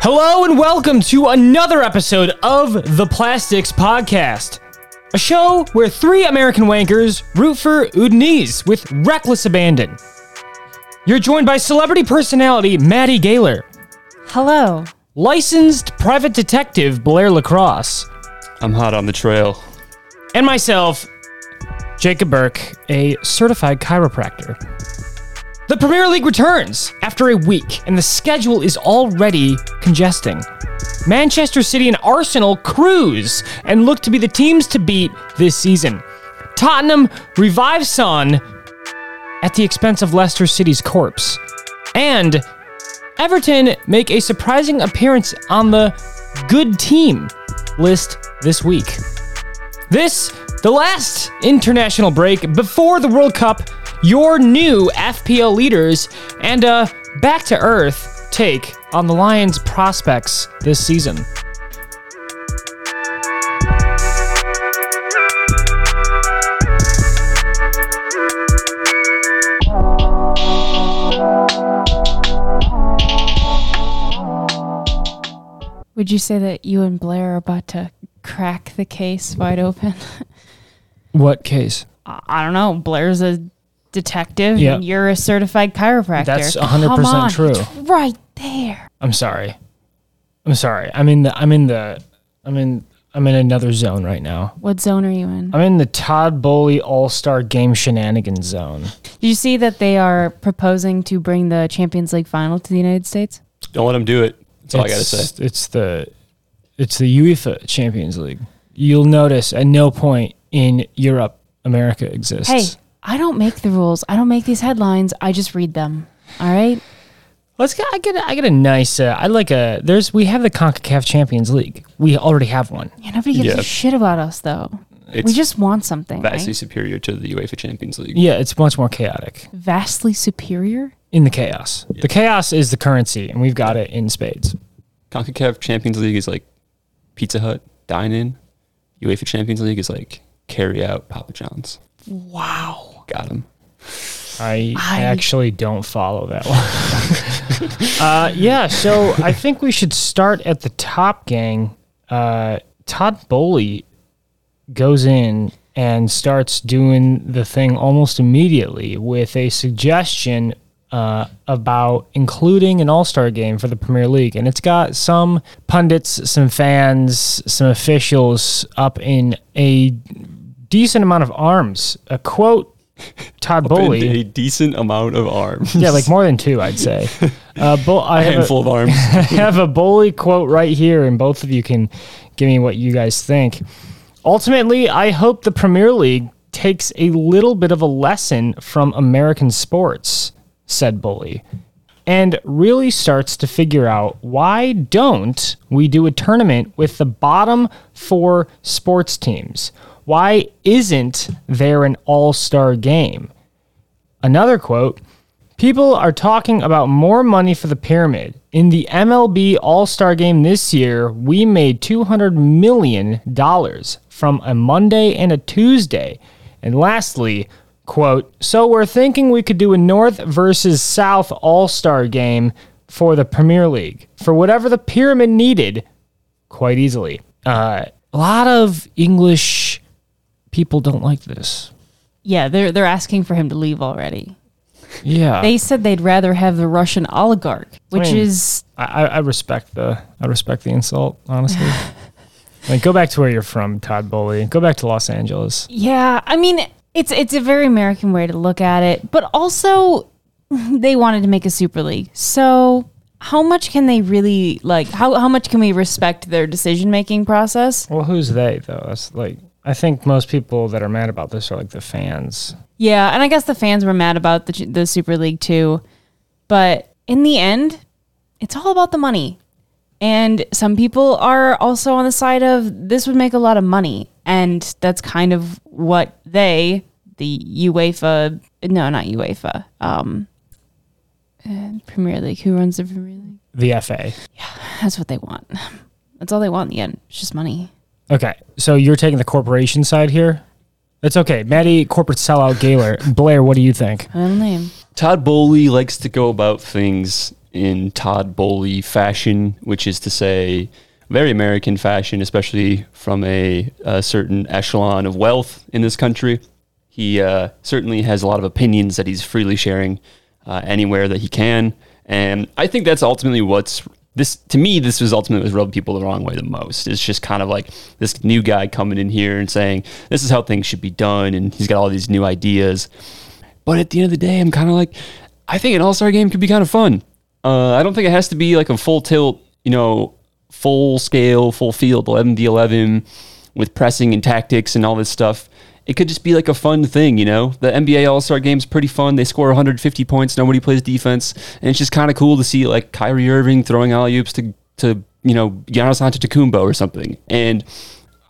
Hello and welcome to another episode of the Plastics Podcast, a show where three American wankers root for Udinese with reckless abandon. You're joined by celebrity personality Maddie Gaylor, Hello. licensed private detective Blair Lacrosse, I'm hot on the trail. and myself, Jacob Burke, a certified chiropractor. The Premier League returns after a week, and the schedule is already congesting. Manchester City and Arsenal cruise and look to be the teams to beat this season. Tottenham revives Son at the expense of Leicester City's corpse. And Everton make a surprising appearance on the good team list this week. This, the last international break before the World Cup, your new FPL leaders, and a back to earth take on the Lions' prospects this season. Would you say that you and Blair are about to crack the case wide open? What case? I I don't know. Blair's a detective Yeah. and you're a certified chiropractor. That's 100% Come on, true. it's right there. I'm sorry. I'm sorry. I'm in the. I'm in the. I'm in. I'm in another zone right now. What zone are you in? I'm in the Todd Boehly All Star Game shenanigans zone. Did you see that they are proposing to bring the Champions League final to the United States? Don't let them do it. That's all I gotta It's- say. It's the it's the UEFA Champions League. You'll notice at no point in Europe America exists. Hey, I don't make the rules. I don't make these headlines. I just read them. All right? let's get I get a, I get a nice uh, I like a there's we have the CONCACAF Champions League. We already have one. Yeah, nobody gives Yeah. a shit about us though. It's we just want something. vastly Right? superior to the UEFA Champions League. Yeah, it's much more chaotic Vastly superior? in the chaos. The chaos is the currency and we've got it in spades. CONCACAF Champions League is like Pizza Hut, dine in. UEFA Champions League is like carry out Papa John's. Wow. Got him. I, I- actually don't follow that one. uh, yeah, so I think we should start at the top, gang. Uh, Todd Boehly goes in and starts doing the thing almost immediately with a suggestion uh, about including an All Star game for the Premier League. And it's got some pundits, some fans, some officials up in a decent amount of arms. A quote Todd Boehly. A decent amount of arms. Yeah, like more than two, I'd say. Uh, Bo- I, a have a, handful of arms. I have a Boehly quote right here, and both of you can give me what you guys think. Ultimately, I hope the Premier League takes a little bit of a lesson from American sports, said Boehly, and really starts to figure out why don't we do a tournament with the bottom four sports teams? Why isn't there an all star game? Another quote People are talking about more money for the pyramid. In the MLB All Star game this year, we made $200 million from a Monday and a Tuesday. And lastly, quote, so we're thinking we could do a North versus South All Star game for the Premier League for whatever the pyramid needed quite easily. Uh, a lot of English people don't like this. Yeah, they're they're asking for him to leave already. Yeah. They said they'd rather have the Russian oligarch, which mean- is I, I I respect the I respect the insult, honestly. like go back to where you're from, Todd Boehly. Go back to Los Angeles. yeah. I mean, it's it's a very American way to look at it, but also they wanted to make a super league. So how much can they really like? How how much can we respect their decision making process? Well, who's they though? That's like I think most people that are mad about this are like the fans. Yeah, and I guess the fans were mad about the the Super League too, but in the end, it's all about the money. And some people are also on the side of this would make a lot of money, and that's kind of what they, the UEFA, no, not UEFA, um, uh, Premier League. Who runs the Premier League? the FA. Yeah, that's what they want. That's all they want in the end. It's just money. Okay, so you're taking the corporation side here. That's okay. Maddie, corporate sellout Gaylor. Blair, what do you think? I don't name. Todd Boehly likes to go about things in Todd Boehly fashion, which is to say, very American fashion, especially from a, a certain echelon of wealth in this country. He uh, certainly has a lot of opinions that he's freely sharing uh, anywhere that he can, and I think that's ultimately what's this to me. This was ultimately what's rubbing people the wrong way the most. It's just kind of like this new guy coming in here and saying this is how things should be done, and he's got all these new ideas. But at the end of the day, I'm kind of like, I think an All Star game could be kind of fun. Uh, I don't think it has to be like a full tilt, you know, full scale, full field, 11 v 11 with pressing and tactics and all this stuff. It could just be like a fun thing, you know. The NBA All Star Game's pretty fun. They score 150 points. Nobody plays defense, and it's just kind of cool to see like Kyrie Irving throwing alley oops to to you know Giannis Antetokounmpo or something. And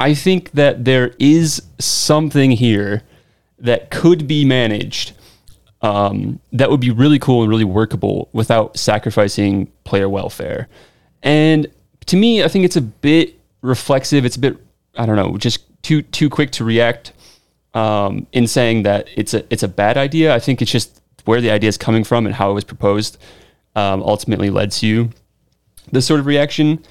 I think that there is something here that could be managed um, that would be really cool and really workable without sacrificing player welfare. And to me, I think it's a bit reflexive. It's a bit, I don't know, just too too quick to react um, in saying that it's a it's a bad idea. I think it's just where the idea is coming from and how it was proposed um, ultimately led to this sort of reaction.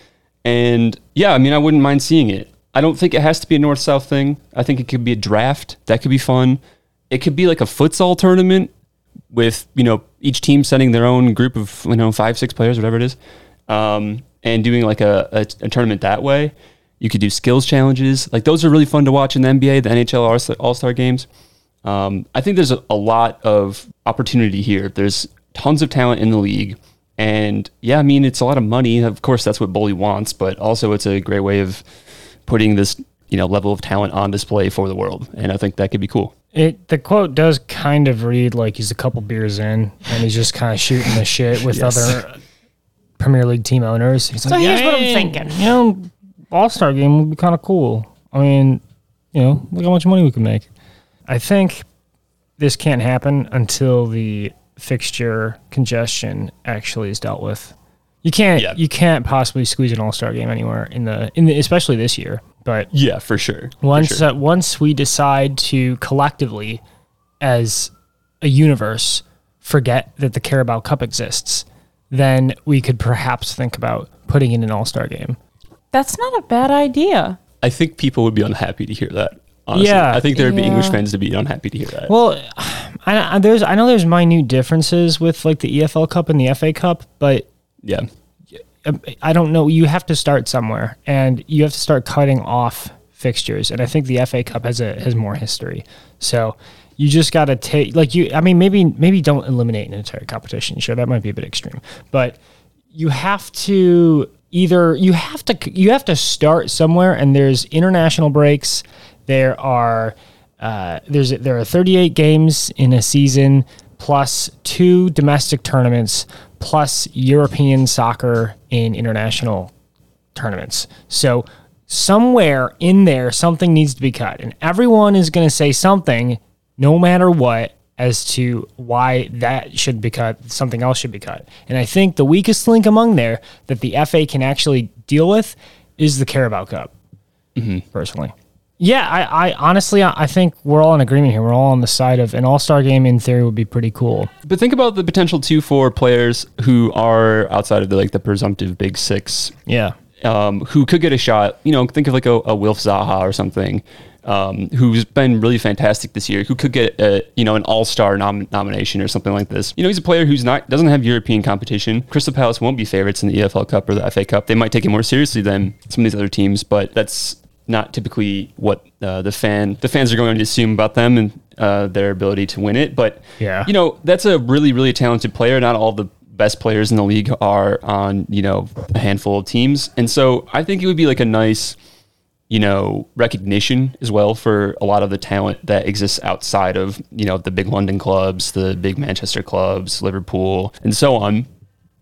And yeah, I mean, I wouldn't mind seeing it. I don't think it has to be a north south thing. I think it could be a draft. That could be fun. It could be like a futsal tournament with you know each team sending their own group of you know five six players whatever it is um, and doing like a, a, a, tournament that way. You could do skills challenges. Like those are really fun to watch in the nba the nhl all-star games. Um, i think there's a, a, lot of opportunity here. There's tons of talent in the league. And yeah i mean it's a lot of money. Of course that's what Boehly wants but also it's a great way of putting this you know level of talent on display for the world. And i think that could be cool it the quote does kind of read like he's a couple beers in and he's just kind of shooting the shit with yes. other Premier League team owners. He's so like, here's what I'm thinking. You know, All Star game would be kind of cool. I mean, you know, look how much money we could make. I think this can't happen until the fixture congestion actually is dealt with. You can't yeah. you can't possibly squeeze an All Star game anywhere in the in the especially this year. But yeah, for sure. Once for sure. Uh, once we decide to collectively, as a universe, forget that the Carabao Cup exists, then we could perhaps think about putting in an All Star game. That's not a bad idea. I think people would be unhappy to hear that. Honestly. Yeah, I think there would yeah. be English fans to be unhappy to hear that. Well, I, I, there's I know there's minute differences with like the EFL Cup and the FA Cup, but yeah, I don't know. You have to start somewhere, and you have to start cutting off fixtures. And I think the FA Cup has a has more history. So you just got to take like you. I mean, maybe maybe don't eliminate an entire competition. Sure, that might be a bit extreme, but you have to either you have to you have to start somewhere. And there's international breaks. There are uh, there's there are 38 games in a season plus two domestic tournaments plus European soccer in international tournaments. So somewhere in there, something needs to be cut. And everyone is going to say something, no matter what, as to why that should be cut, something else should be cut. And I think the weakest link among there that the FA can actually deal with is the Carabao Cup, mm-hmm. personally. Yeah, I, I honestly, I think we're all in agreement here. We're all on the side of an All Star game. In theory, would be pretty cool. But think about the potential too for players who are outside of the like the presumptive Big Six. Yeah, um, who could get a shot. You know, think of like a, a Wilf Zaha or something. Um, who's been really fantastic this year, who could get a, you know an All Star nom- nomination or something like this. You know, he's a player who's not doesn't have European competition. Crystal Palace won't be favorites in the EFL Cup or the FA Cup. They might take it more seriously than some of these other teams, but that's not typically what uh, the fan the fans are going to assume about them and uh, their ability to win it. But yeah, you know that's a really really talented player. Not all the best players in the league are on you know a handful of teams, and so I think it would be like a nice you know recognition as well for a lot of the talent that exists outside of you know the big London clubs, the big Manchester clubs, Liverpool, and so on.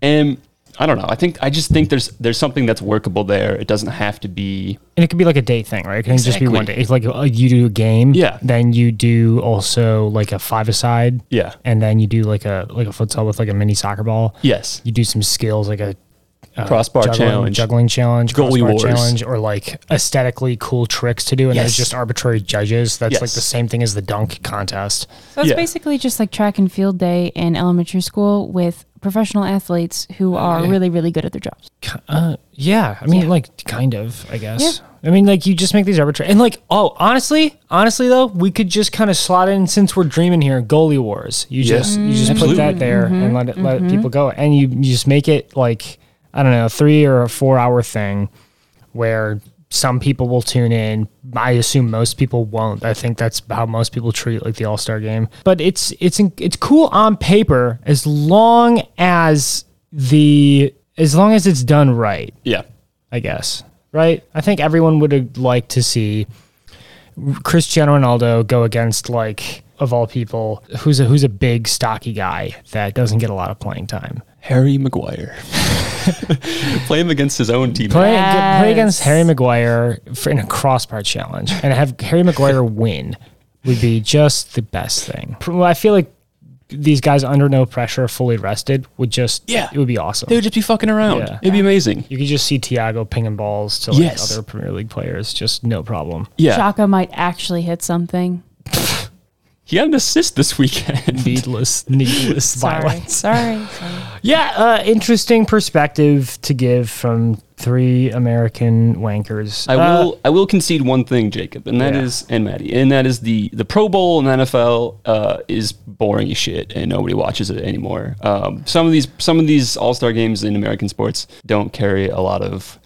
And I don't know. I think I just think there's there's something that's workable there. It doesn't have to be, and it could be like a day thing, right? It can exactly. just be one day. It's like uh, you do a game, yeah. Then you do also like a five aside, yeah. And then you do like a like a futsal with like a mini soccer ball. Yes. You do some skills like a uh, Crossbar juggling, challenge. juggling challenge, Goalie wars. challenge, or like aesthetically cool tricks to do, and there's just arbitrary judges. That's like the same thing as the dunk contest. So it's Yeah. basically just like track and field day in elementary school with professional athletes who are really, really good at their jobs. Uh, yeah, I mean, Yeah. like, kind of, I guess. I mean, like, you just make these arbitrary, and like, oh, honestly, honestly though, we could just kind of slot in since we're dreaming here, goalie wars. You Yeah. just, you just Absolutely. put that there and let it, let people go, and you, you just make it like, I don't know, a three or a four hour thing, where some people will tune in. I assume most people won't. I think that's how most people treat like the All Star game. But it's it's it's cool on paper as long as the as long as it's done right. Yeah. I guess. Right? I think everyone would liked to see Cristiano Ronaldo go against like of all people who's a who's a big stocky guy that doesn't get a lot of playing time. Harry Maguire. Play him against his own team. Play, get- play against Harry Maguire for, in a crossbar challenge and have Harry Maguire win would be just the best thing. Well, I feel like these guys under no pressure, fully rested, would just Yeah. it would be awesome. They would just be fucking around. Yeah. It'd be amazing. You could just see Thiago pinging balls to like Yes. other Premier League players, just no problem. Yeah. Xhaka might actually hit something. He had an assist this weekend. Needless, needless Sorry. violence. Sorry. Sorry. Yeah, uh, interesting perspective to give from three American wankers. I Uh, will I will concede one thing, Jacob, and that Yeah. is and Maddie, and that is the the Pro Bowl in the NFL uh, is boring as shit, and nobody watches it anymore. Um, some of these some of these All Star games in American sports don't carry a lot of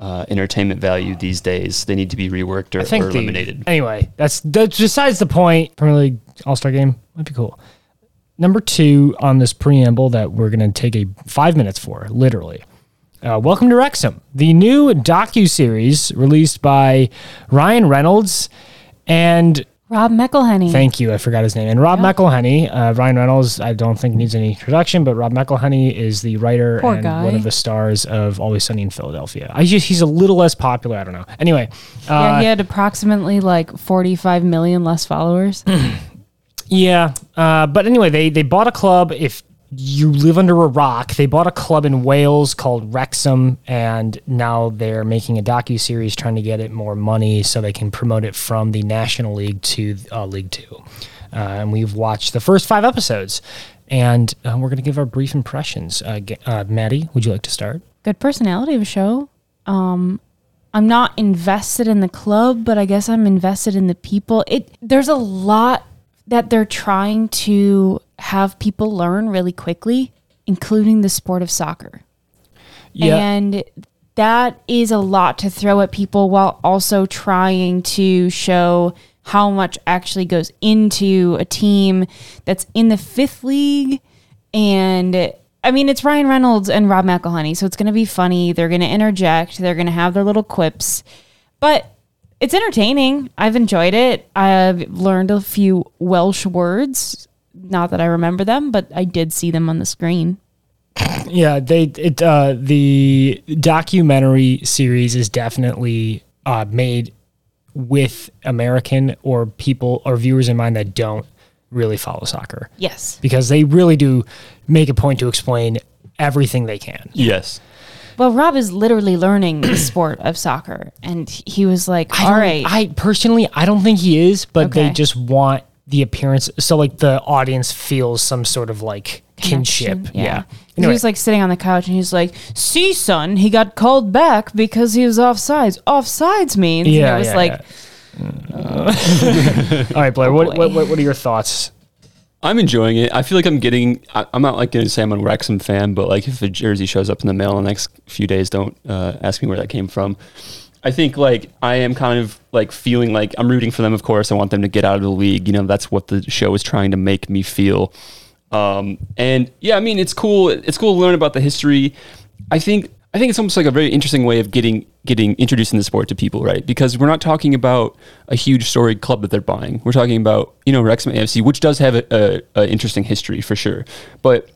uh, entertainment value these days. They need to be reworked or, or the- eliminated. anyway, that's that's besides the point. Premier League All Star Game might be cool. Number two on this preamble that we're going to take a five minutes for, literally. Uh, Welcome to Wrexham, the new docu series released by Ryan Reynolds and Rob McElhenney. Thank you. I forgot his name. And Rob McElhenney, uh, Ryan Reynolds, I don't think needs any introduction, but Rob McElhenney is the writer Poor and guy. one of the stars of Always Sunny in Philadelphia. I just, he's a little less popular. I don't know. Anyway, yeah, uh, he had approximately like 45 million less followers. yeah. Uh, but anyway, they, they bought a club. If you live under a rock, they bought a club in Wales called Wrexham, and now they're making a docu series trying to get it more money so they can promote it from the National League to uh, League Two. Uh, and we've watched the first five episodes, and uh, we're going to give our brief impressions. Uh, uh, Maddie, would you like to start? Good personality of a show. Um, I'm not invested in the club, but I guess I'm invested in the people. It there's a lot that they're trying to have people learn really quickly, including the sport of soccer. And that is a lot to throw at people while also trying to show how much actually goes into a team that's in the fifth league. And I mean, it's Ryan Reynolds and Rob McElhenney, so it's going to be funny. They're going to interject, they're going to have their little quips, but it's entertaining. I've enjoyed it. I've learned a few Welsh words. Not that I remember them, but I did see them on the screen. Yeah, they it uh the documentary series is definitely uh made with American or people or viewers in mind that don't really follow soccer Yes. because they really do make a point to explain everything they can. Yes. Well, Rob is literally learning the sport of soccer, and he was like, I "All don't- right, I personally I don't think he is, but they just want the appearance so like the audience feels some sort of like kinship. connection." Yeah. He Anyway, was like sitting on the couch, and he's like, "See, son, he got called back because he was offsides. Offsides means." And Yeah, it was yeah, like, yeah. all right, Blair, what, what, what what are your thoughts? I'm enjoying it. I feel like I'm getting. I, I'm not like going to say I'm a Wrexham fan, but like if a jersey shows up in the mail in the next few days, don't uh, ask me where that came from. I think like I am kind of like feeling like I'm rooting for them. Of course, I want them to get out of the league. You know, that's what the show is trying to make me feel. Um, and yeah, I mean, it's cool. It's cool to learn about the history. I think I think it's almost like a very interesting way of getting getting introducing the sport to people, right? Because we're not talking about a huge storied club that they're buying. We're talking about you know Wrexham AFC, which does have a, a, a interesting history for sure. But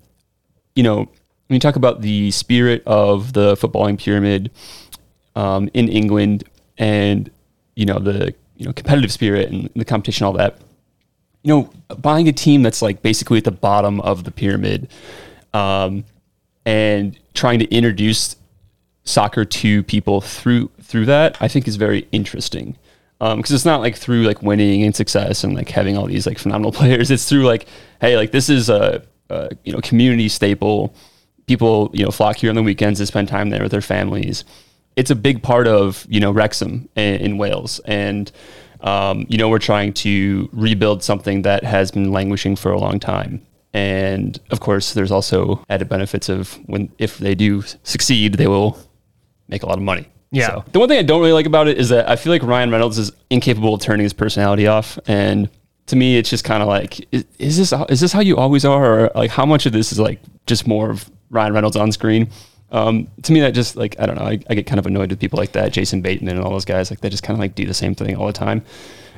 you know, when you talk about the spirit of the footballing pyramid um, in England, and you know the you know competitive spirit and the competition, all that. You know, buying a team that's like basically at the bottom of the pyramid, um, and trying to introduce soccer to people through through that, I think is very interesting. Because it's not like through like winning and success and like having all these like phenomenal players. It's through like, hey, like this is a, a you know community staple. People you know flock here on the weekends to spend time there with their families. It's a big part of you know Wrexham in, in Wales, and um, you know we're trying to rebuild something that has been languishing for a long time. And of course, there's also added benefits of when if they do succeed, they will make a lot of money. Yeah. So, the one thing I don't really like about it is that I feel like Ryan Reynolds is incapable of turning his personality off, and to me, it's just kind of like, is, is this is this how you always are, or like how much of this is like just more of Ryan Reynolds on screen? Um, to me, that just like I don't know, I, I get kind of annoyed with people like that, Jason Bateman and all those guys, like they just kind of like do the same thing all the time.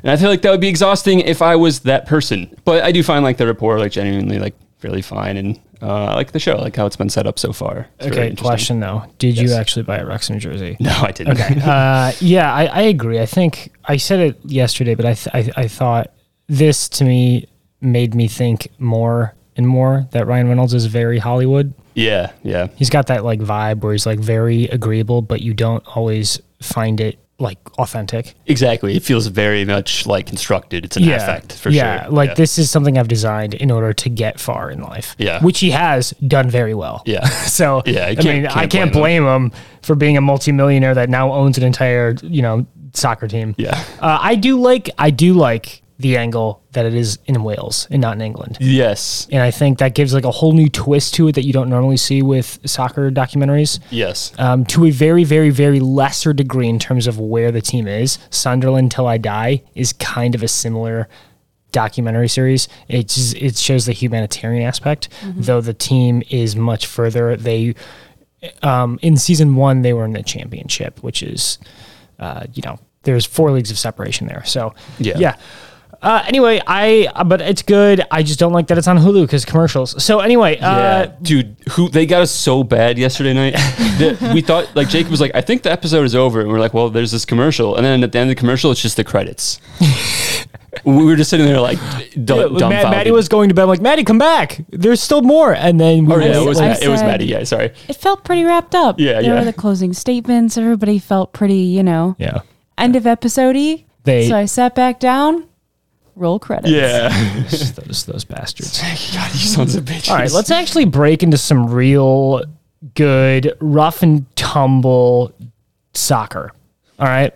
And I feel like that would be exhausting if I was that person. But I do find like the rapport like genuinely like really fine, and uh, I like the show, like how it's been set up so far. It's Okay, question though. Did you actually buy a Wrexham jersey? No, I didn't. Okay. uh, yeah, I, I agree. I think I said it yesterday, but I, th- I I thought this to me made me think more and more that Ryan Reynolds is very Hollywood. Yeah, yeah. He's got that like vibe where he's like very agreeable, but you don't always find it like authentic. Exactly. It feels very much like constructed. It's an affect for sure. yeah, sure. like yeah. this is something I've designed in order to get far in life. Yeah. which he has done very well. Yeah. So Yeah, I can't- mean, I can't can't blame blame him for being a multimillionaire that now owns an entire you know soccer team. Yeah. uh, I do like I do like the angle that it is in Wales and not in England. Yes. And I think that gives like a whole new twist to it that you don't normally see with soccer documentaries. Yes. Um, to a very, very, very lesser degree in terms of where the team is. Sunderland Till I Die is kind of a similar documentary series. It just, it shows the humanitarian aspect, though the team is much further. They um, in season one they were in the championship, which is uh, you know there's four leagues of separation there. So Yeah. yeah. Uh, anyway, I uh, but it's good. I just don't like that it's on Hulu because commercials. So anyway, uh, dude, who they got us so bad yesterday night. that we thought like Jacob was like, I think the episode is over, and we're like, well, there's this commercial, and then at the end of the commercial, it's just the credits. we were just sitting there like, d- Yeah, dumbfounded. Matt, Maddie was going to bed. I'm like, Maddie, come back. There's still more. And then we Or, yeah, it was I Matt, it was Maddie. Yeah, sorry. It felt pretty wrapped up. Yeah, there yeah. were the closing statements. Everybody felt pretty, you know, yeah. end of episode y. They- So I sat back down, roll credits. Yeah. those those bastards. God, you sons of bitches. All right, let's actually break into some real good rough and tumble soccer. All right.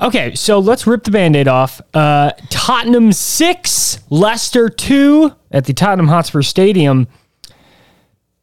Okay, so let's rip the band aid off. Uh, Tottenham 6, Leicester 2 at the Tottenham Hotspur Stadium.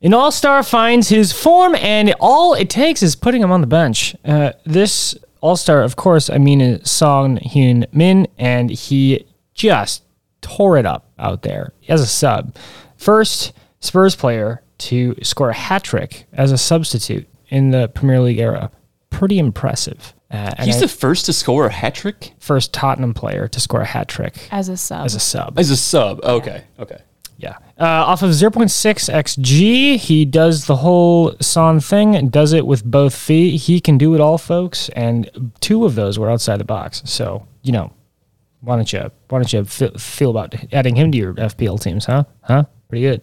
An all star finds his form, and all it takes is putting him on the bench. Uh, this all star, of course, I mean, is Son Heung-min, and he just tore it up out there as a sub. First Spurs player to score a hat trick as a substitute in the Premier League era. Pretty impressive. Uh, and He's I- the first to score a hat trick first Tottenham player to score a hat trick As a sub. as a sub. as a sub. Okay, okay. Yeah. Uh, off of 0.6 XG, he does the whole Son thing, and does it with both feet. He can do it all, folks. And two of those were outside the box. So, you know, why don't you why don't you feel, feel about adding him to your FPL teams, huh? Huh? Pretty good.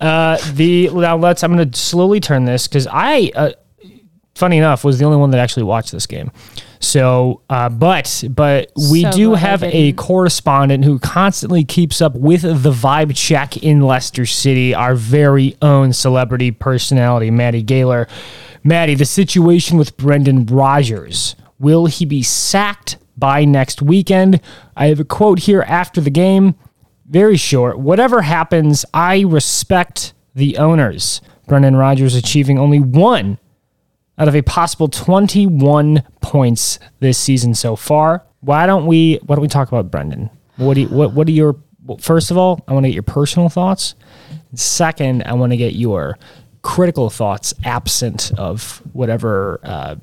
Uh, the now let's. I'm going to slowly turn this because I, uh, funny enough, was the only one that actually watched this game. So, uh, but but we So do have a correspondent who constantly keeps up with the vibe check in Leicester City. Our very own celebrity personality, Maddie Gaylor. Maddie, the situation with Brendan Rodgers. Will he be sacked by next weekend? I have a quote here after the game. Very short. Whatever happens, I respect the owners. Brendan Rodgers achieving only one out of a possible 21 points this season so far. Why don't we why don't we talk about Brendan? What do you, what what are your first of all, I want to get your personal thoughts. Second, I want to get your critical thoughts absent of whatever uh,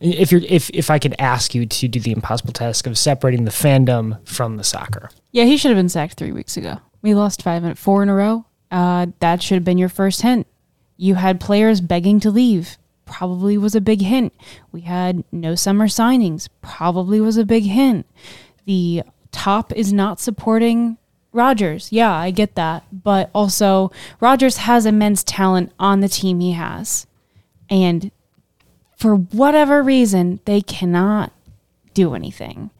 if you're if if I could ask you to do the impossible task of separating the fandom from the soccer. yeah, he should have been sacked three weeks ago. We lost five in four in a row. Uh, that should have been your first hint. You had players begging to leave probably was a big hint. We had no summer signings, probably was a big hint. The top is not supporting Rodgers. Yeah, I get that. But also, Rodgers has immense talent on the team he has. And for whatever reason, they cannot do anything.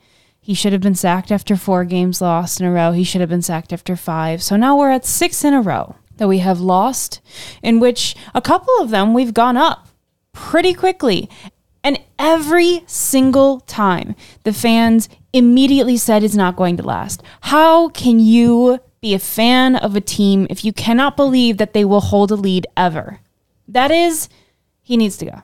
He should have been sacked after four games lost in a row. He should have been sacked after five. So now we're at six in a row that we have lost, in which a couple of them we've gone up pretty quickly. And every single time the fans immediately said it's not going to last. How can you be a fan of a team if you cannot believe that they will hold a lead ever? That is, he needs to go.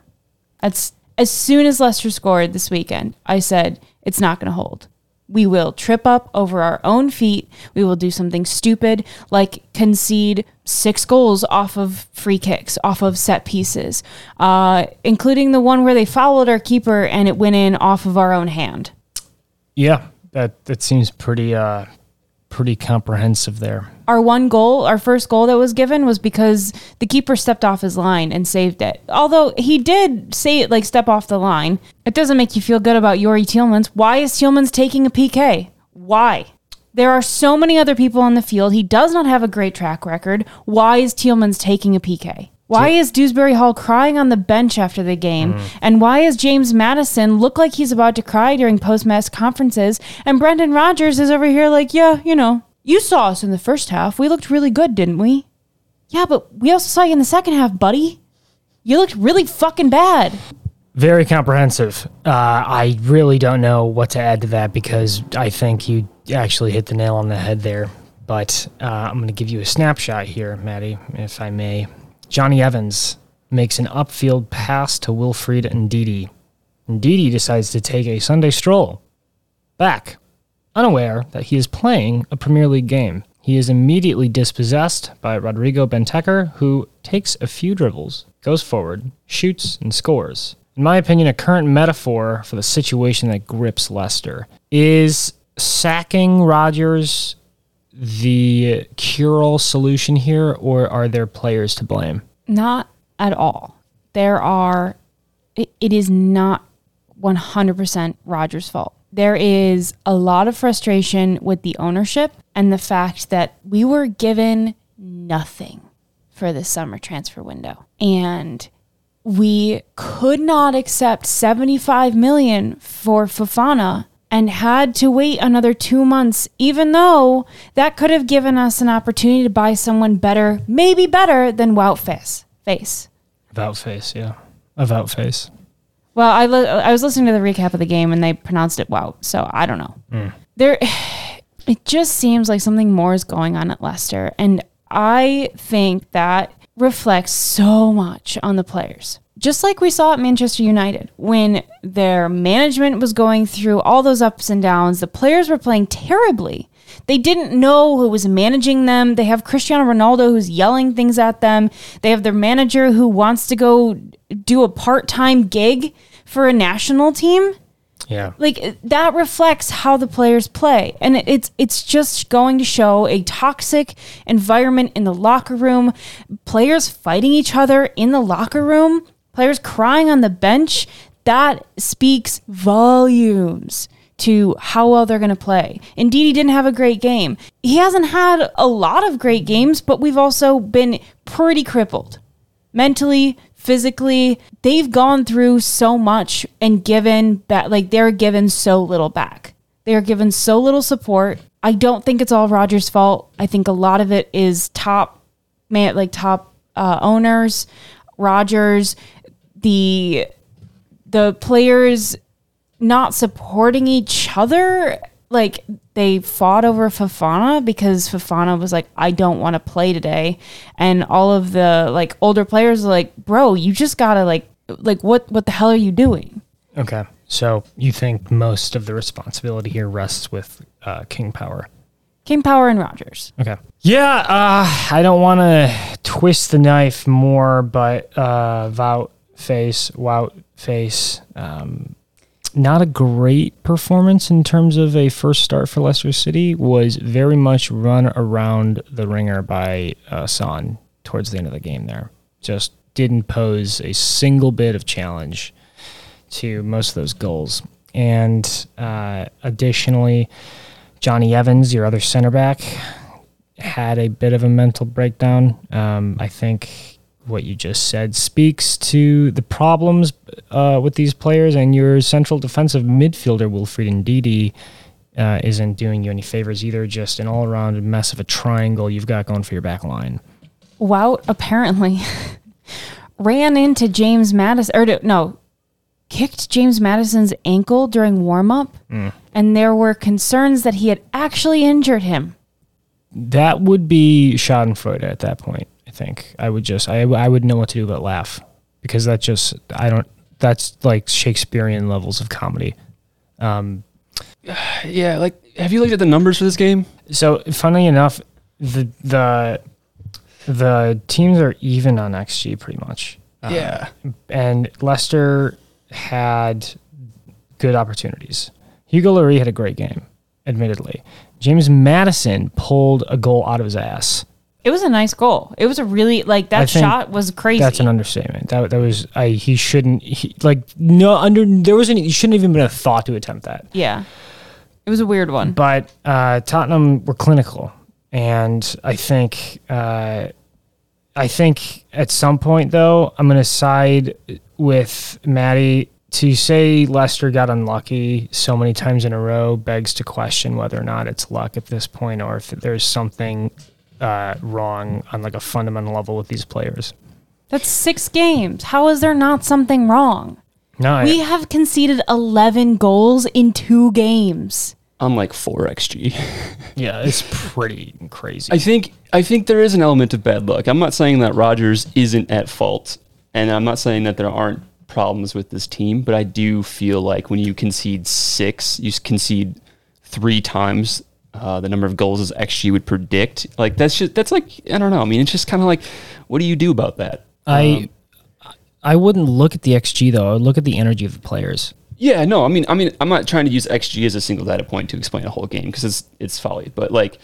That's as soon as Leicester scored this weekend, I said it's not going to hold. We will trip up over our own feet. We will do something stupid like concede six goals off of free kicks, off of set pieces, uh, including the one where they fouled our keeper and it went in off of our own hand. Yeah, that that seems pretty uh pretty comprehensive there. Our one goal, our first goal that was given was because the keeper stepped off his line and saved it. Although he did say it like step off the line. It doesn't make you feel good about Youri Tielemans. Why is Tielemans taking a PK? Why? There are so many other people on the field. He does not have a great track record. Why is Tielemans taking a PK? Why is Dewsbury Hall crying on the bench after the game? Mm. And why is James Maddison look like he's about to cry during post match conferences? And Brendan Rodgers is over here like, yeah, you know, you saw us in the first half. We looked really good, didn't we? Yeah, but we also saw you in the second half, buddy. You looked really fucking bad. Very comprehensive. Uh, I really don't know what to add to that because I think you actually hit the nail on the head there. But uh, I'm going to give you a snapshot here, Maddie, if I may. Jonny Evans makes an upfield pass to Wilfred Ndidi. Ndidi decides to take a Sunday stroll back, unaware that he is playing a Premier League game. He is immediately dispossessed by Rodrigo Bentancur, who takes a few dribbles, goes forward, shoots, and scores. In my opinion, a current metaphor for the situation that grips Leicester is sacking Rodgers the cure-all solution here, or are there players to blame? Not at all. There are, it, is not 100% Rodgers' fault. There is a lot of frustration with the ownership and the fact that we were given nothing for the summer transfer window. And we could not accept 75 million for Fofana and had to wait another two months, even though that could have given us an opportunity to buy someone better, maybe better than Wout Faes, yeah. About face. Well, I, li- I was listening to the recap of the game and they pronounced it Wout, so I don't know. Hmm. There, it just seems like something more is going on at Leicester, and I think that reflects so much on the players. Just like we saw at Manchester United, when their management was going through all those ups and downs, the players were playing terribly. They didn't know who was managing them. They have Cristiano Ronaldo who's yelling things at them. They have their manager who wants to go do a part time gig for a national team Yeah. like that reflects how the players play and it's it's just going to show a toxic environment in the locker room players fighting each other in the locker room players crying on the bench that speaks volumes to how well they're going to play. Indeed, he didn't have a great game. He hasn't had a lot of great games, but we've also been pretty crippled mentally, physically. They've gone through so much and given back, like they're given so little back. They are given so little support. I don't think it's all Rodgers' fault. I think a lot of it is top man, like top uh, owners, Rodgers, the the players not supporting each other. Like they fought over Fofana because Fofana was like, I don't want to play today. And all of the like older players are like, bro, you just gotta like like what what the hell are you doing? Okay. So you think most of the responsibility here rests with uh, King Power? King Power and Rodgers. Okay. Yeah, uh, I don't want to twist the knife more, but uh, Vout Faes, Wout Faes, um, not a great performance in terms of a first start for Leicester City. Was very much run around the ringer by uh, Son towards the end of the game. There, just didn't pose a single bit of challenge to most of those goals. And uh, additionally, Jonny Evans, your other center back, had a bit of a mental breakdown. Um, I think what you just said speaks to the problems uh, with these players, and your central defensive midfielder, Wilfred Ndidi, uh, isn't doing you any favors either. Just an all around mess of a triangle you've got going for your back line. Wout apparently ran into James Maddison, or no, kicked James Maddison's ankle during warm up, and there were concerns that he had actually injured him. That would be Schadenfreude at that point. I think I would just I I would know what to do but laugh because that just I don't that's like Shakespearean levels of comedy. Um, Yeah, like have you looked at the numbers for this game? so funnily enough, the the the teams are even on XG pretty much. Yeah. and Leicester had good opportunities. Hugo Lloris had a great game, admittedly. James Maddison pulled a goal out of his ass. It was a nice goal. It was a really like that shot was crazy. That's an understatement. That that was I. He shouldn't. He, like no under. There wasn't. He shouldn't even been a thought to attempt that. yeah, it was a weird one. But uh, Tottenham were clinical, and I think uh, I think at some point though I'm going to side with Maddie to say Leicester got unlucky so many times in a row begs to question whether or not it's luck at this point or if there's something uh, wrong on like a fundamental level with these players. That's six games. How is there not something wrong? No, I- We have conceded 11 goals in two games. I'm like four xg. yeah, it's pretty crazy. I think I think there is an element of bad luck. I'm not saying that Rodgers isn't at fault, and I'm not saying that there aren't problems with this team, but I do feel like when you concede six, you concede three times uh, the number of goals as XG would predict. Like that's just that's like I don't know. I mean, it's just kind of like, what do you do about that? I I wouldn't look at the XG though. I would look at the energy of the players. Yeah, no, I mean, I mean, I'm not trying to use XG as a single data point to explain a whole game because it's it's folly. But like,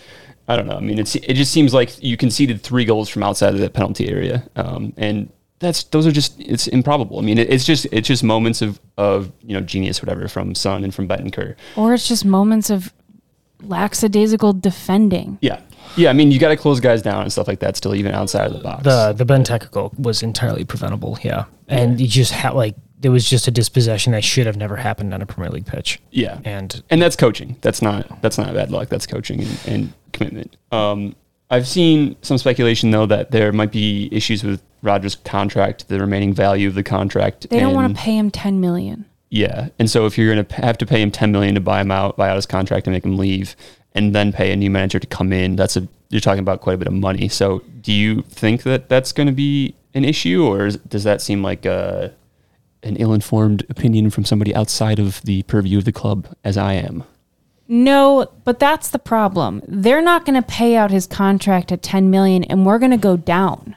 I don't know. I mean, it's it just seems like you conceded three goals from outside of the penalty area, um, and that's those are just it's improbable. I mean, it, it's just it's just moments of of you know genius, whatever, from Son and from Bentancur. Or it's just moments of lackadaisical defending. Yeah, yeah. I mean, you got to close guys down and stuff like that. Still, even outside of the box. The the Bentancur goal was entirely preventable. Yeah, and you just had like there was just a dispossession that should have never happened on a Premier League pitch. yeah, And and that's coaching. That's not that's not bad luck. That's coaching and, and commitment. Um, I've seen some speculation though that there might be issues with Rodgers' contract, the remaining value of the contract. They don't want to pay him 10 million. Yeah, and so if you're going to have to pay him 10 million to buy him out, buy out his contract and make him leave, and then pay a new manager to come in, that's a you're talking about quite a bit of money. So do you think that that's going to be an issue, or is, does that seem like a an ill-informed opinion from somebody outside of the purview of the club, as I am? No, but that's the problem. They're not going to pay out his contract at 10 million and we're going to go down.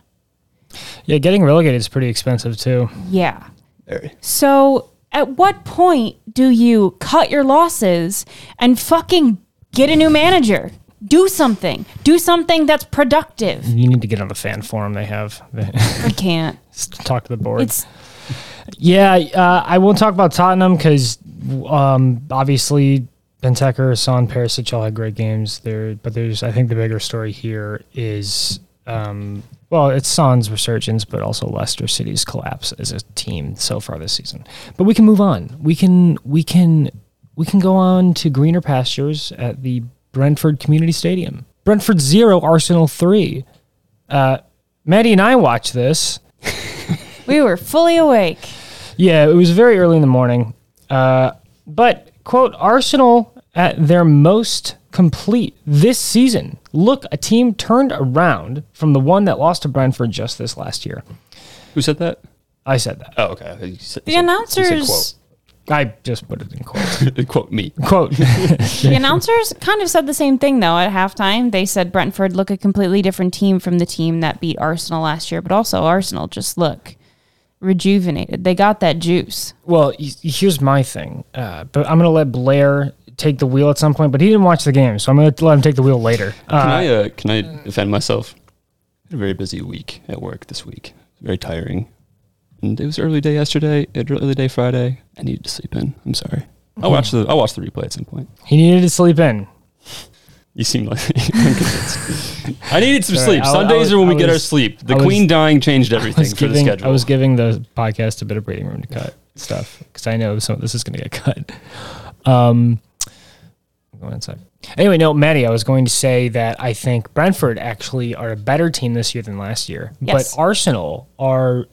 yeah, getting relegated is pretty expensive too. Yeah. Very. So, at what point do you cut your losses and fucking get a new manager? Do something. Do something that's productive. You need to get on the fan forum they have. I can't. Talk to the board. It's Yeah, uh, I won't talk about Tottenham because um, obviously Bentancur, Son, Perisic all had great games there. But there's, I think, the bigger story here is, um, well, it's Son's resurgence, but also Leicester City's collapse as a team so far this season. But we can move on. We can, we can, we can go on to greener pastures at the Brentford Community Stadium. Brentford zero, Arsenal three. Uh, Maddie and I watched this. we were fully awake. Yeah, it was very early in the morning. Uh, but, quote, Arsenal at their most complete this season. Look, a team turned around from the one that lost to Brentford just this last year. Who said that? I said that. Oh, okay. You said- The you said- announcers said I just put it in quotes. quote. quote me. quote. The announcers kind of said the same thing though at halftime. They said Brentford look a completely different team from the team that beat Arsenal last year, but also Arsenal just look rejuvenated. They got that juice. well, here's my thing. Uh, but I'm going to let Blair take the wheel at some point, but he didn't watch the game, so I'm going to let him take the wheel later. Can Uh, I uh, can I defend myself? I had a very busy week at work this week. very tiring. And it was early day yesterday, early day Friday. I needed to sleep in. I'm sorry. I'll watch the I'll watch the replay at some point. He needed to sleep in. You seem like. I needed some sleep. I- I Sundays was- are when I we get our sleep. The queen dying changed everything for the schedule. I was giving the podcast a bit of breathing room to cut stuff because I know some of this is going to get cut. Um, inside. Anyway, no, Maddie, I was going to say that I think Brentford actually are a better team this year than last year, Yes. but Arsenal are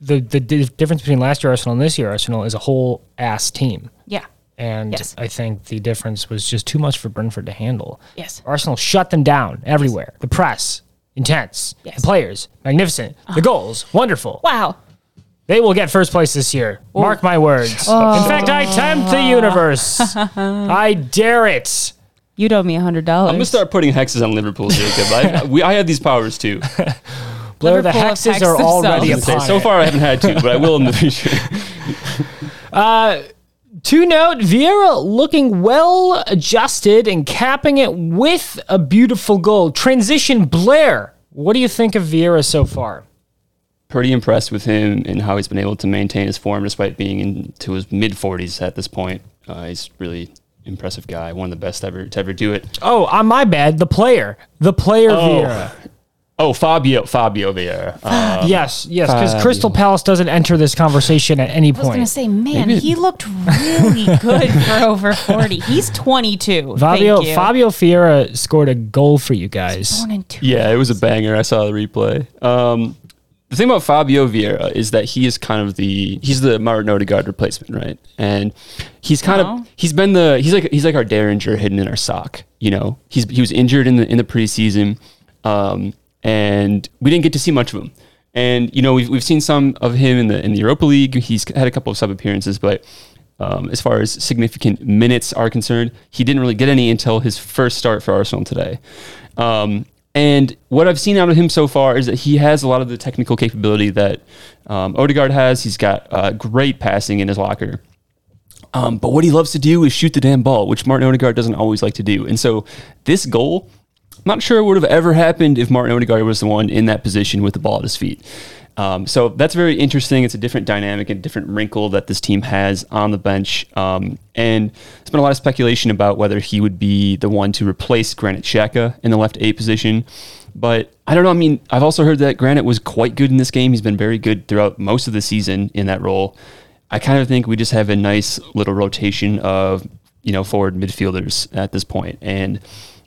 the the di- difference between last year Arsenal and this year Arsenal is a whole ass team. Yeah. And Yes. I think the difference was just too much for Brentford to handle. Yes. Arsenal shut them down everywhere. The press, intense. Yes. The players, magnificent. The ah. goals, wonderful. Wow. They will get first place this year. Mark my words. Oh. In fact, I tempt the universe. I dare it. You'd owe me a hundred dollars. I'm gonna start putting hexes on Liverpool, Jacob. I, we, I have these powers too. Blair, the Liverpool hexes hexed are already themselves. Say, upon so far, I haven't had to, but I will in the future. Uh, to note, Vieira looking well adjusted and capping it with a beautiful goal. Transition, Blair. What do you think of Vieira so far? Pretty impressed with him and how he's been able to maintain his form despite being into his mid 40s at this point. Uh, he's really impressive guy, one of the best ever to ever do it. Oh, on my bad, the player. The player Vieira. Oh, Fabio, Fabio Vieira. Uh, Yes, yes, because Crystal Palace doesn't enter this conversation at any point. I was gonna say, man, he looked really good for over forty. He's twenty-two. Fabio Thank you. Fabio Vieira scored a goal for you guys. Born in two yeah, it was a banger. I saw the replay. Um, the thing about Fabio Vieira is that he is kind of the he's the Martin Odegaard replacement, right? And he's kind Oh. of he's been the he's like he's like our Derringer hidden in our sock. You know, he's he was injured in the in the preseason, um, and we didn't get to see much of him. And you know, we've we've seen some of him in the in the Europa League. He's had a couple of sub appearances, but um, as far as significant minutes are concerned, he didn't really get any until his first start for Arsenal today. Um, and what I've seen out of him so far is that he has a lot of the technical capability that um, Odegaard has. He's got uh, great passing in his locker. Um, but what he loves to do is shoot the damn ball, which Martin Odegaard doesn't always like to do. And so this goal, I'm not sure it would have ever happened if Martin Odegaard was the one in that position with the ball at his feet. Um, so that's very interesting. It's a different dynamic and different wrinkle that this team has on the bench. Um, and there's been a lot of speculation about whether he would be the one to replace Granit Xhaka in the left A position. But I don't know. I mean, I've also heard that Granit was quite good in this game. He's been very good throughout most of the season in that role. I kind of think we just have a nice little rotation of you know forward midfielders at this point. and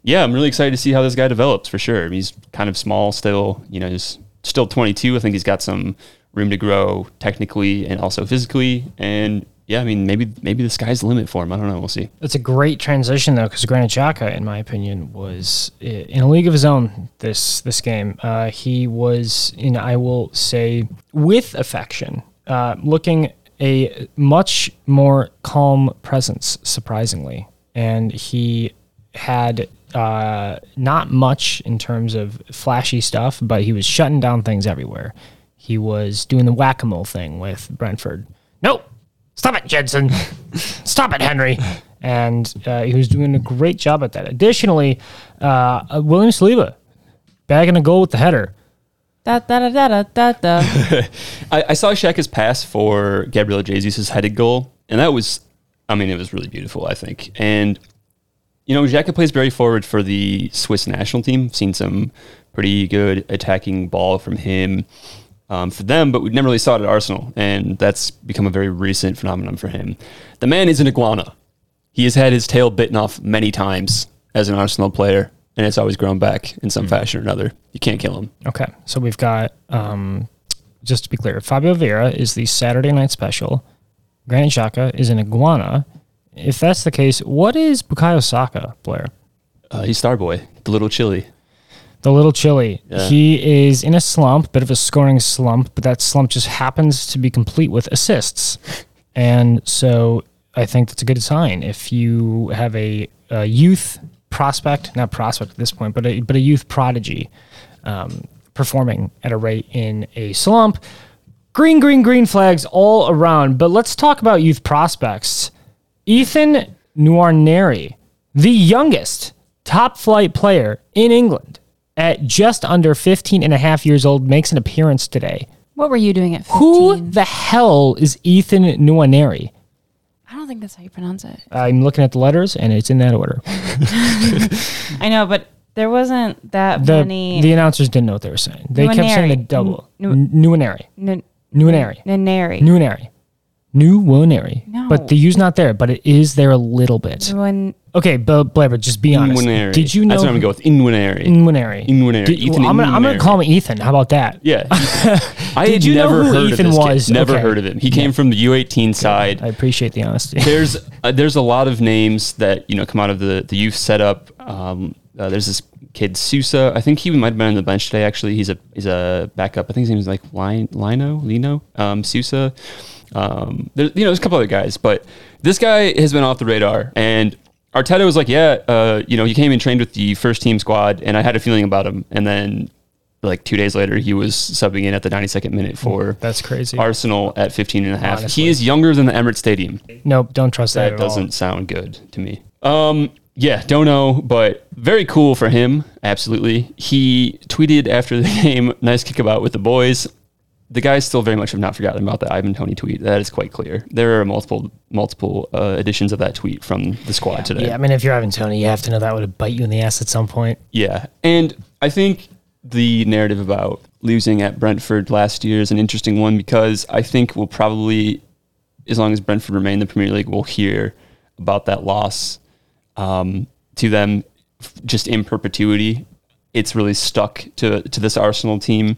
yeah, I'm really excited to see how this guy develops for sure. He's kind of small still, you know, he's still 22. I think he's got some room to grow technically and also physically, and yeah, I mean maybe maybe the sky's the limit for him. I don't know. We'll see. It's a great transition though, because Granit Xhaka, in my opinion, was in a league of his own this this game. Uh, he was, in I will say, with affection, uh, looking a much more calm presence, surprisingly, and he had uh, not much in terms of flashy stuff, but he was shutting down things everywhere. He was doing the whack a mole thing with Brentford. Nope. Stop it, Jensen. Stop it, Henry. And uh, he was doing a great job at that. Additionally, uh, uh, William Saliba bagging a goal with the header. Da da da da da da. da. I, I saw Xhaka's pass for Gabriel Jesus' headed goal, and that was, I mean, it was really beautiful, I think. And, you know, Xhaka plays very forward for the Swiss national team. Seen some pretty good attacking ball from him um, for them, but we never really saw it at Arsenal, and that's become a very recent phenomenon for him. The man is an iguana. He has had his tail bitten off many times as an Arsenal player, and it's always grown back in some fashion or another. You can't kill him. Okay, so we've got, um, just to be clear, Fabio Vieira is the Saturday night special. Granit Xhaka is an iguana. If that's the case, what is Bukayo Saka, Blair? Uh, he's Starboy, the little chili. The little chili. Yeah. He is in a slump, bit of a scoring slump, but that slump just happens to be complete with assists. And so I think that's a good sign. If you have a, a youth prospect, not prospect at this point, but a, but a youth prodigy um, performing at a rate in a slump, green, green, green flags all around. But let's talk about youth prospects. Ethan Nuarneri, the youngest top flight player in England at just under 15 and a half years old, makes an appearance today. What were you doing at 15? Who the hell is Ethan Nuaneri? I don't think that's how you pronounce it. I'm looking at the letters and it's in that order. I know, but there wasn't that The many. the announcers didn't know what they were saying. They kept saying the Nuaneri. double. Nu- N- Nuaneri. N- Nuaneri. Naneri. Nuaneri. Nuaneri. No. But the U's not there, but it is there a little bit. Nuan- Okay, but Blaber, just be honest. Inwinary. Did you know That's what I'm going to go with. Inwinary. Nuaneri? Inwinary. Did- Ethan well, I'm, gonna, I'm gonna Inwinary. call him Ethan. How about that? Yeah. I Did had you know never who heard Ethan of this was? Kid. Never Okay. heard of him. He came from the U18 side. I appreciate the honesty. there's uh, there's a lot of names that you know come out of the the youth setup. Um, uh, there's this kid Sousa. I think he might have been on the bench today. Actually, he's a he's a backup. I think his name is like Lino Lino Lino um, Sousa. Um, there, you know, there's a couple other guys, but this guy has been off the radar. And Arteta was like, yeah, uh, you know, he came and trained with the first team squad, and I had a feeling about him. And then like two days later, he was subbing in at the 92nd minute for That's crazy. Arsenal at 15 and a half. Honestly. He is younger than the Emirates Stadium. nope, don't trust that, That at doesn't sound good to me. Um, yeah, don't know, but very cool for him. Absolutely. He tweeted after the game, nice kickabout with the boys. The guys still very much have not forgotten about the Ivan Toney tweet. That is quite clear. There are multiple multiple uh, editions of that tweet from the squad today. Yeah, I mean, if you're Ivan Toney, you have to know that would bite you in the ass at some point. Yeah. And I think the narrative about losing at Brentford last year is an interesting one because I think we'll probably, as long as Brentford remain in the Premier League, we'll hear about that loss um, to them just in perpetuity. It's really stuck to, to this Arsenal team.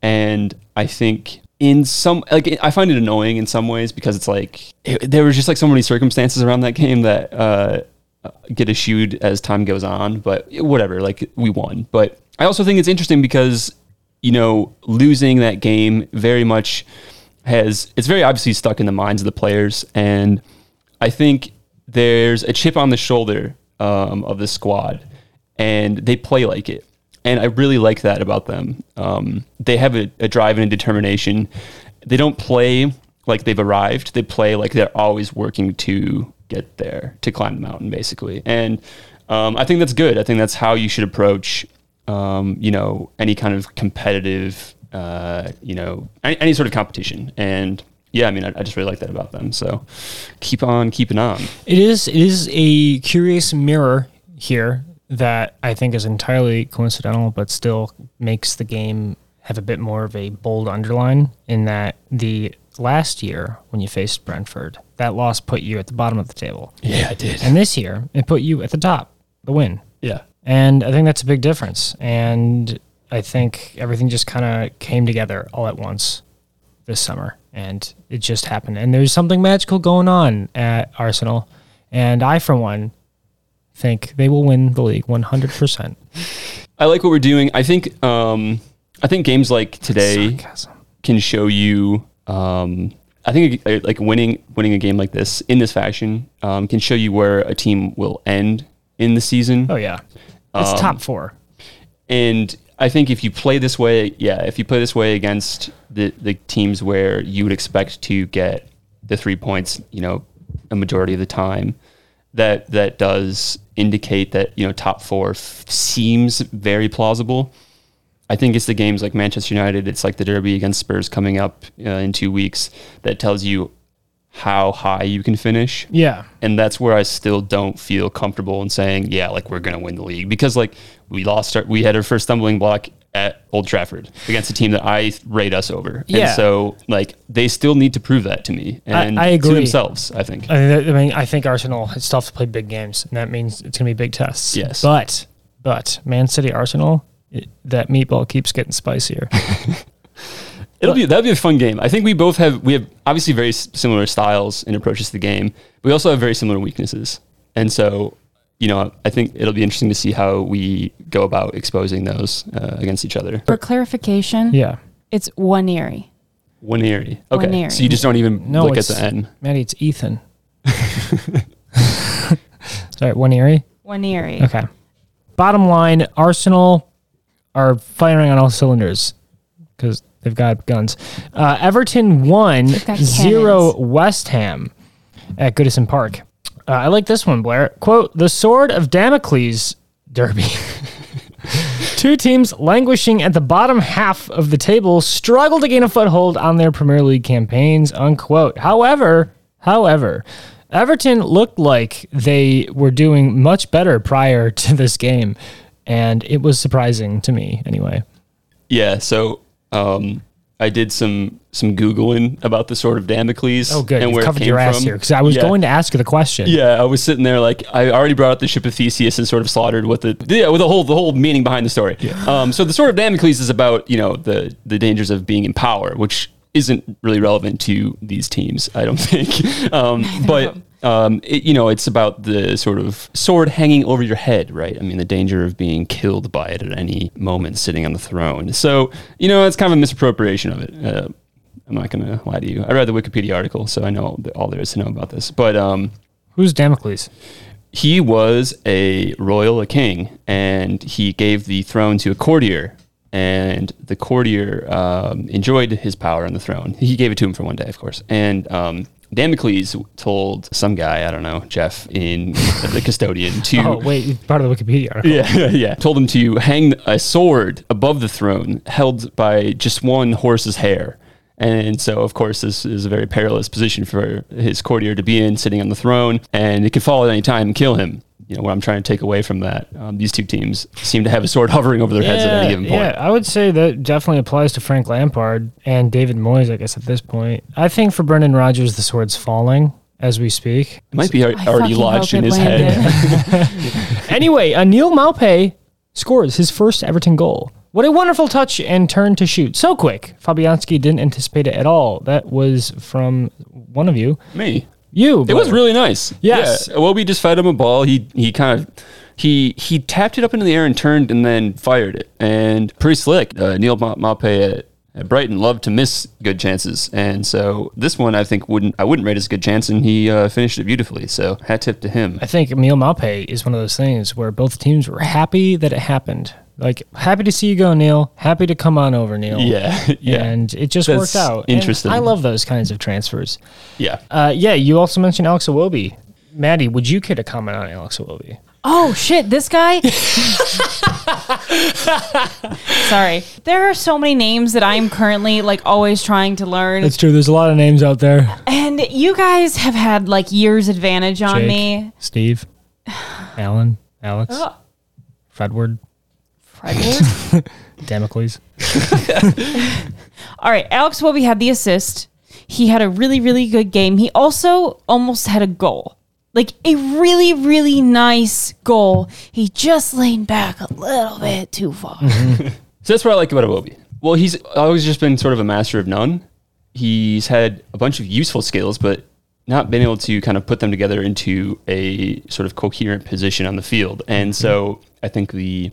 And I think in some, like, I find it annoying in some ways because it's like, it, there was just like so many circumstances around that game that, uh, get eschewed as time goes on, but whatever, like we won. But I also think it's interesting because, you know, losing that game very much has, it's very obviously stuck in the minds of the players. And I think there's a chip on the shoulder um, of the squad and they play like it. And I really like that about them. Um, they have a, a drive and a determination. They don't play like they've arrived. They play like they're always working to get there, to climb the mountain, basically. And um, I think that's good. I think that's how you should approach, um, you know, any kind of competitive, uh, you know, any, any sort of competition. And yeah, I mean, I, I just really like that about them. So keep on keeping on. It is it is a curious mirror here that I think is entirely coincidental, but still makes the game have a bit more of a bold underline in that the last year when you faced Brentford, that loss put you at the bottom of the table. Yeah, I did. And this year, it put you at the top, the win. Yeah. And I think that's a big difference. And I think everything just kind of came together all at once this summer. And it just happened. And there's something magical going on at Arsenal. And I, for one, think they will win the league 100%. I like what we're doing. I think um, I think games like today Sarcasm. can show you. Um, I think uh, like winning winning a game like this in this fashion um, can show you where a team will end in the season. Oh, yeah. It's Um, top four. And I think if you play this way, yeah, if you play this way against the the teams where you would expect to get the three points, you know, a majority of the time, that that does indicate that you know top four f- seems very plausible. I think it's the games like Manchester United. It's like the derby against Spurs coming up uh, in two weeks that tells you how high you can finish Yeah. and that's where I still don't feel comfortable in saying, yeah, like we're gonna win the league because like we lost our, we had our first stumbling block at Old Trafford against a team that I rate us over, Yeah. and so like they still need to prove that to me and I to agree. themselves. I think. I mean, I think Arsenal it's tough to play big games, and that means it's going to be big tests. Yes. but but Man City Arsenal, it, that meatball keeps getting spicier. It'll be that'll be a fun game. I think we both have we have obviously very similar styles and approaches to the game. But we also have very similar weaknesses, and so you know I think it'll be interesting to see how we go about exposing those uh, against each other. For clarification, yeah, it's Waneri. Waneri. Okay, Waneri. so you just don't even No, look at it's- the N. Maddie, it's Ethan. Sorry, one eerie. Waneri. Okay. Bottom line, Arsenal are firing on all cylinders because they've got guns. Uh, Everton won zero West Ham at Goodison Park. Uh, I like this one, Blair. Quote: "The sword of Damocles derby." Two teams languishing at the bottom half of the table struggle to gain a foothold on their Premier League campaigns, unquote. However, however, Everton looked like they were doing much better prior to this game, and it was surprising to me anyway. Yeah, so um, I did some some googling about the sword of Damocles. Oh, good. And You where it covered came your ass from. here because I was Yeah. going to ask you the question. Yeah, I was sitting there like I already brought up the ship of Theseus and sort of slaughtered with the yeah with the whole the whole meaning behind the story. Yeah. Um, so the sword of Damocles is about you know the the dangers of being in power, which isn't really relevant to these teams, I don't think. Um, but um, it, you know, it's about the sort of sword hanging over your head, right? I mean, the danger of being killed by it at any moment, sitting on the throne. So you know, it's kind of a misappropriation of it. Uh, I'm not going to lie to you. I read the Wikipedia article, so I know all there is to know about this. But um, Who's Damocles? he was a royal, a king, and he gave the throne to a courtier. And the courtier um, enjoyed his power on the throne. He gave it to him for one day, of course. And um, Damocles told some guy, I don't know, Jeff, in the custodian, to Oh, wait, part of the Wikipedia article. yeah, yeah. Told him to hang a sword above the throne, held by just one horse's hair. And so, of course, this is a very perilous position for his courtier to be in, sitting on the throne, and it could fall at any time and kill him. You know what I'm trying to take away from that. Um, these two teams seem to have a sword hovering over their heads at any given point. Yeah, I would say that definitely applies to Frank Lampard and David Moyes, I guess, at this point. I think for Brendan Rodgers, the sword's falling as we speak. It might be I already lodged in it his head. Anyway, Neal Maupay scores his first Everton goal. What a wonderful touch and turn to shoot. So quick. Fabianski didn't anticipate it at all. That was from one of you. Me. You. It was really nice. Yes. Yeah. Well, we just fed him a ball. He he kind of he he tapped it up into the air and turned and then fired it. And pretty slick. Uh, Neal Ma- Maupay at, at Brighton loved to miss good chances, and so this one I think wouldn't I wouldn't rate as a good chance, and he uh, finished it beautifully. So hat tip to him. I think Neal Maupay is one of those things where both teams were happy that it happened. Like, happy to see you go, Neal. Happy to come on over, Neal. Yeah, yeah, And it just That's worked out. And interesting. I love those kinds of transfers. yeah. Uh, yeah, you also mentioned Alex Iwobi. Maddie, would you care to comment on Alex Iwobi? Oh shit, this guy. Sorry. There are so many names that I'm currently like always trying to learn. It's true. There's a lot of names out there. and you guys have had like years advantage on Jake, me. Steve, Alan, Alex, Ugh. Fredward, Fredward. Damocles. All right, Alex Wobby had the assist. He had a really, really good game. He also almost had a goal. Like a really, really nice goal. He just leaned back a little bit too far. So that's what I like about Iwobi. Well, he's always just been sort of a master of none. He's had a bunch of useful skills, but not been able to kind of put them together into a sort of coherent position on the field. And so I think the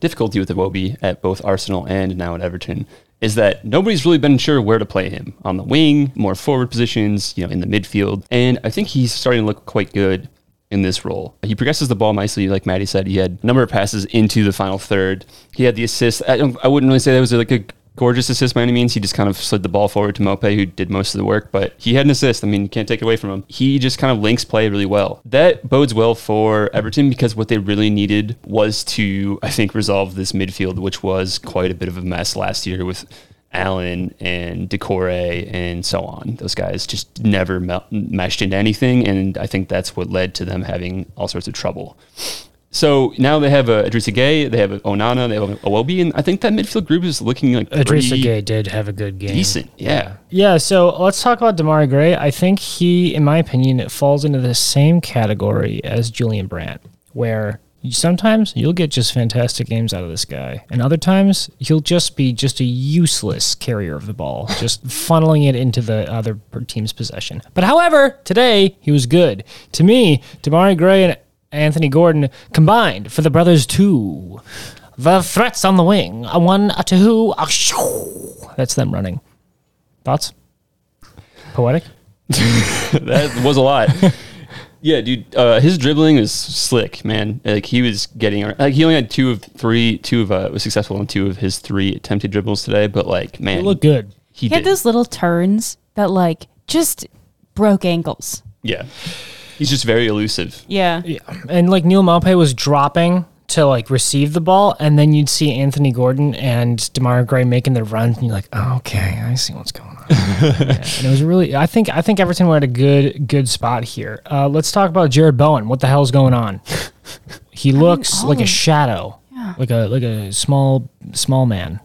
difficulty with Iwobi at both Arsenal and now at Everton is that nobody's really been sure where to play him on the wing, more forward positions, you know, in the midfield. And I think he's starting to look quite good in this role. He progresses the ball nicely, like Maddie said. He had a number of passes into the final third. He had the assist. I, I wouldn't really say that was like a gorgeous assist by any means. He just kind of slid the ball forward to Mope, who did most of the work, but he had an assist. I mean, you can't take it away from him. He just kind of links play really well. That bodes well for Everton because what they really needed was to, I think, resolve this midfield, which was quite a bit of a mess last year with Allan and Doucouré and so on. Those guys just never meshed into anything, and I think that's what led to them having all sorts of trouble. So now they have a Idrissa Gueye, they have a Onana, they have a Iwobi, and I think that midfield group is looking like pretty Gueye did have a good game. decent. Yeah. Yeah, so let's talk about Demarai Gray. I think he, in my opinion, falls into the same category as Julian Brandt, where sometimes you'll get just fantastic games out of this guy, and other times he'll just be just a useless carrier of the ball, just funneling it into the other team's possession. But however, today he was good. To me, Demarai Gray and Anthony Gordon combined for the brothers two. The threats on the wing, a one, a two, a shoo. That's them running. Thoughts? Poetic? that was a lot. Yeah, dude, uh, his dribbling is slick, man. Like he was getting, like he only had two of three, two of uh, was successful in two of his three attempted dribbles today. But like, man, They look good. He, He had those little turns that like just broke ankles. Yeah, he's just very elusive. Yeah. Yeah. And like Neal Maupay was dropping to like receive the ball, and then you'd see Anthony Gordon and Demarai Gray making their runs, and you're like, oh, okay, I see what's going on. Yeah, and it was really, I think, I think Everton were at a good, good spot here. Uh, let's talk about Jarrod Bowen. What the hell's going on? He looks like a all- shadow, like a like a small small man.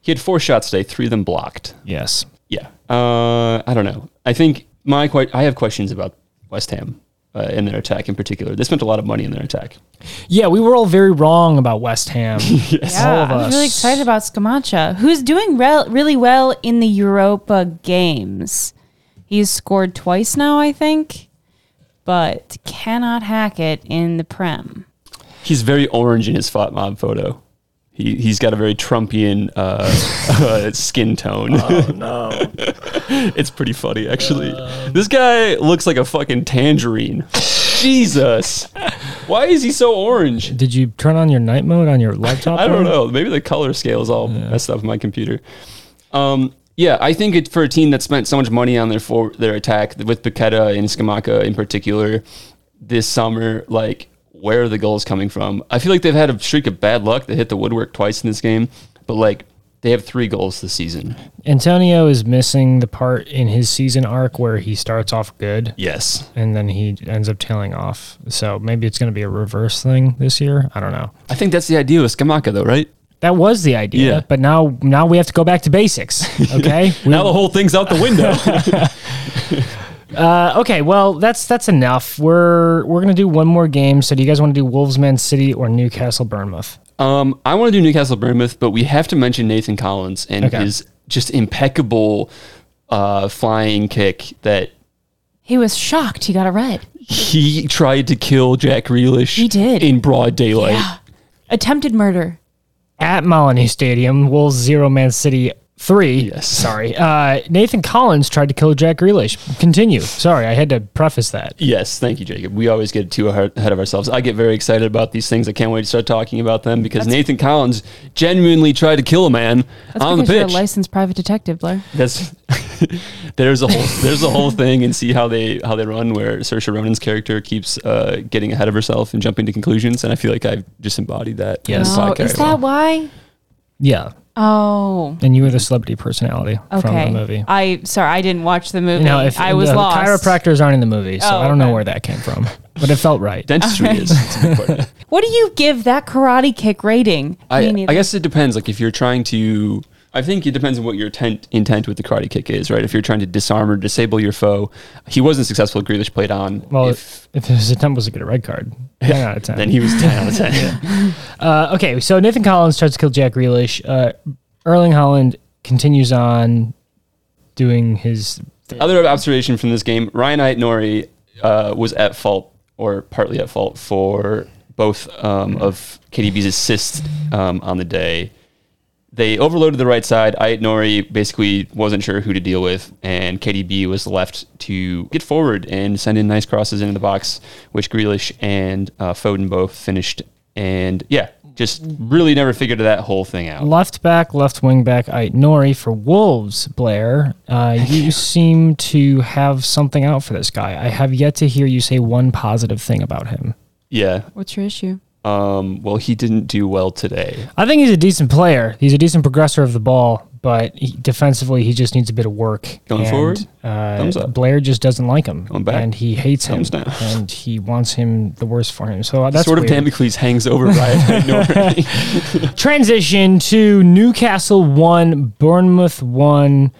He had four shots today, three of them blocked. Yes. Yeah. Uh, I don't know. I think my quite. I have questions about West Ham uh, in their attack in particular. They spent a lot of money in their attack. Yeah, we were all very wrong about West Ham. Yeah, All of I was really excited about Scamacca, who's doing rel- really well in the Europa games. He's scored twice now, I think, but cannot hack it in the Prem. He's very orange in his FotMob photo. He he's got a very Trumpian uh, uh, skin tone. Oh no! it's pretty funny actually. this guy looks like a fucking tangerine. Jesus! Why is he so orange? Did you turn on your night mode on your laptop? I don't there? know. Maybe the color scale is all messed up in my computer. Um, yeah, I think it, for a team that spent so much money on their for their attack with Paqueta and Scamacca in particular this summer, like where are the goals coming from? I feel like they've had a streak of bad luck. They hit the woodwork twice in this game, but like they have three goals this season. Antonio is missing the part in his season arc where he starts off good Yes, and then he ends up tailing off. So maybe it's going to be a reverse thing this year. I don't know. I think that's the idea with Scamacca, though, right? That was the idea, Yeah. but now now we have to go back to basics. Okay. Now the whole thing's out the window. uh, okay. Well, that's that's enough. We're we're gonna do one more game. So do you guys want to do Wolves Man City or Newcastle Bournemouth? Um, I want to do Newcastle Bournemouth, but we have to mention Nathan Collins and Okay. his just impeccable uh, flying kick that He was shocked he got a red. he tried to kill Jack Grealish. He did. in broad daylight. Yeah. Attempted murder. At Molineux Stadium, Wolves zero, Man City three. Yes. Sorry. Uh, Nathan Collins tried to kill Jack Grealish. Continue. Sorry, I had to preface that. Yes, thank you, Jacob. We always get too ahead of ourselves. I get very excited about these things. I can't wait to start talking about them because Nathan Collins genuinely tried to kill a man That's on the because you're a pitch. licensed private detective, Blair. That's there's a whole there's a whole thing and see how they how they run where Saoirse Ronan's character keeps uh, getting ahead of herself and jumping to conclusions, and I feel like I've just embodied that. in Yes. this Oh, is that why? Yeah. Oh, And you were the celebrity personality from the movie. I sorry, I didn't watch the movie. You know, if I was the lost. chiropractors aren't in the movie, so Oh, I don't know okay. where that came from, but it felt right. dentistry is? It's a big part of it. What do you give that karate kick rating? I, I guess it depends. Like if you're trying to, I think it depends on what your intent, intent with the karate kick is, right? If you're trying to disarm or disable your foe, he wasn't successful. Grealish played on. Well, if, if, his attempt was to get a red card, 10 out of 10. then he was ten out of ten. Uh, okay, so Nathan Collins tries to kill Jack Grealish. Uh, Erling Haaland continues on doing his. Other observation from this game: Ryan Aït-Nouri uh, was at fault, or partly at fault, for both um, of KDB's assists um, on the day. They overloaded the right side. Aït-Nouri basically wasn't sure who to deal with, and KDB was left to get forward and send in nice crosses into the box, which Grealish and uh, Foden both finished. And yeah, just really never figured that whole thing out. Left back, left wing back, Aït-Nouri for Wolves, Blair. Uh, you seem to have something out for this guy. I have yet to hear you say one positive thing about him. Yeah. What's your issue? Um, well, he didn't do well today. I think he's a decent player. He's a decent progressor of the ball, but he, defensively, he just needs a bit of work. Going And, forward? uh, up. Blair just doesn't like him, Going back? and he hates Thumbs him, down. and he wants him the worst for him. So that's sort of. Damocles hangs over Ryan Transition to Newcastle one, Bournemouth one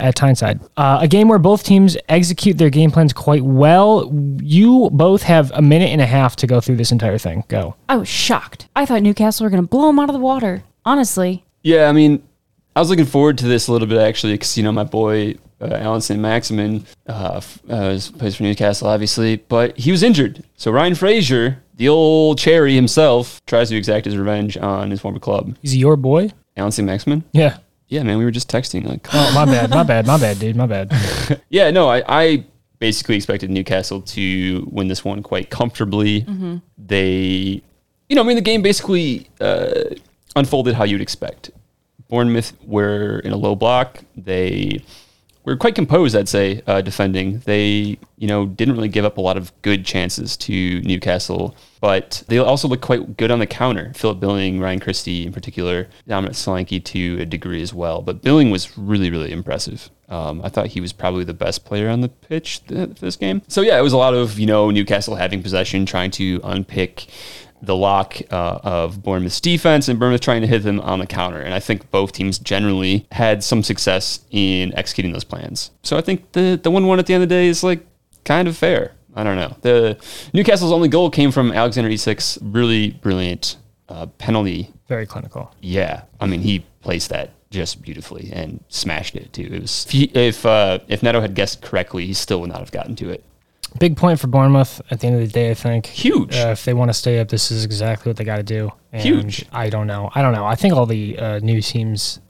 at Tyneside. Uh, a game where both teams execute their game plans quite well. You both have a minute and a half to go through this entire thing. Go. I was shocked. I thought Newcastle were going to blow them out of the water. Honestly, yeah, I mean, I was looking forward to this a little bit actually because you know my boy uh, Alan St. Maximin uh, f- uh, plays for Newcastle, obviously, but he was injured. So Ryan Fraser, the old cherry himself, tries to exact his revenge on his former club. Is he your boy? Alan St. Maximin. Yeah. Yeah, man, we were just texting like, Oh, my bad. My bad. My bad, dude. My bad. Yeah, no, I, I basically expected Newcastle to win this one quite comfortably. They, you know, I mean, the game basically uh, unfolded how you'd expect. Bournemouth were in a low block. They were quite composed, I'd say, uh, defending. They, you know, didn't really give up a lot of good chances to Newcastle, but they also looked quite good on the counter. Philip Billing, Ryan Christie in particular, Dominic Solanke to a degree as well. But Billing was really, really impressive. Um, I thought he was probably the best player on the pitch th- this game. So yeah, it was a lot of you know Newcastle having possession, trying to unpick the lock uh, of Bournemouth's defense and Bournemouth trying to hit them on the counter. And I think both teams generally had some success in executing those plans. So I think the the one one at the end of the day is like kind of fair. I don't know. The Newcastle's only goal came from Alexander Isak's really brilliant uh, penalty. Very clinical. Yeah, I mean he placed that just beautifully and smashed it too. It was if he, if, uh, if Neto had guessed correctly, he still would not have gotten to it. Big point for Bournemouth at the end of the day, I think. Huge. Uh, if they want to stay up, this is exactly what they got to do. And Huge. I don't know. I don't know. I think all the uh, new teams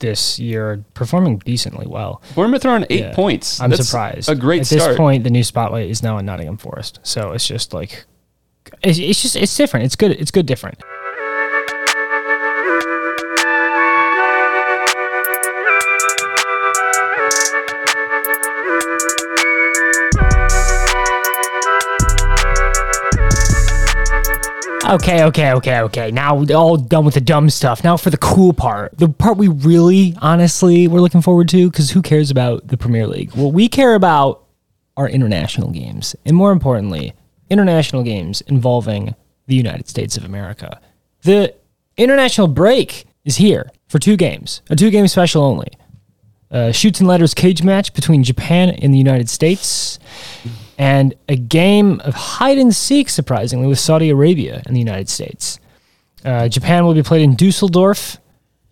this year are performing decently well. Bournemouth are on eight Yeah. points. I'm That's surprised. A great At start. this point, the new spotlight is now in Nottingham Forest. So it's just like, it's, it's just, it's different. It's good. It's good different. Okay, okay, okay, okay. Now we're all done with the dumb stuff. Now for the cool part. The part we really, honestly, we're looking forward to because who cares about the Premier League? What we care about are international games. And more importantly, international games involving the United States of America. The international break is here for two games, a two game special only. Shoots and Letters cage match between Japan and the United States, and a game of hide and seek, surprisingly, with Saudi Arabia and the United States. Uh, Japan will be played in Dusseldorf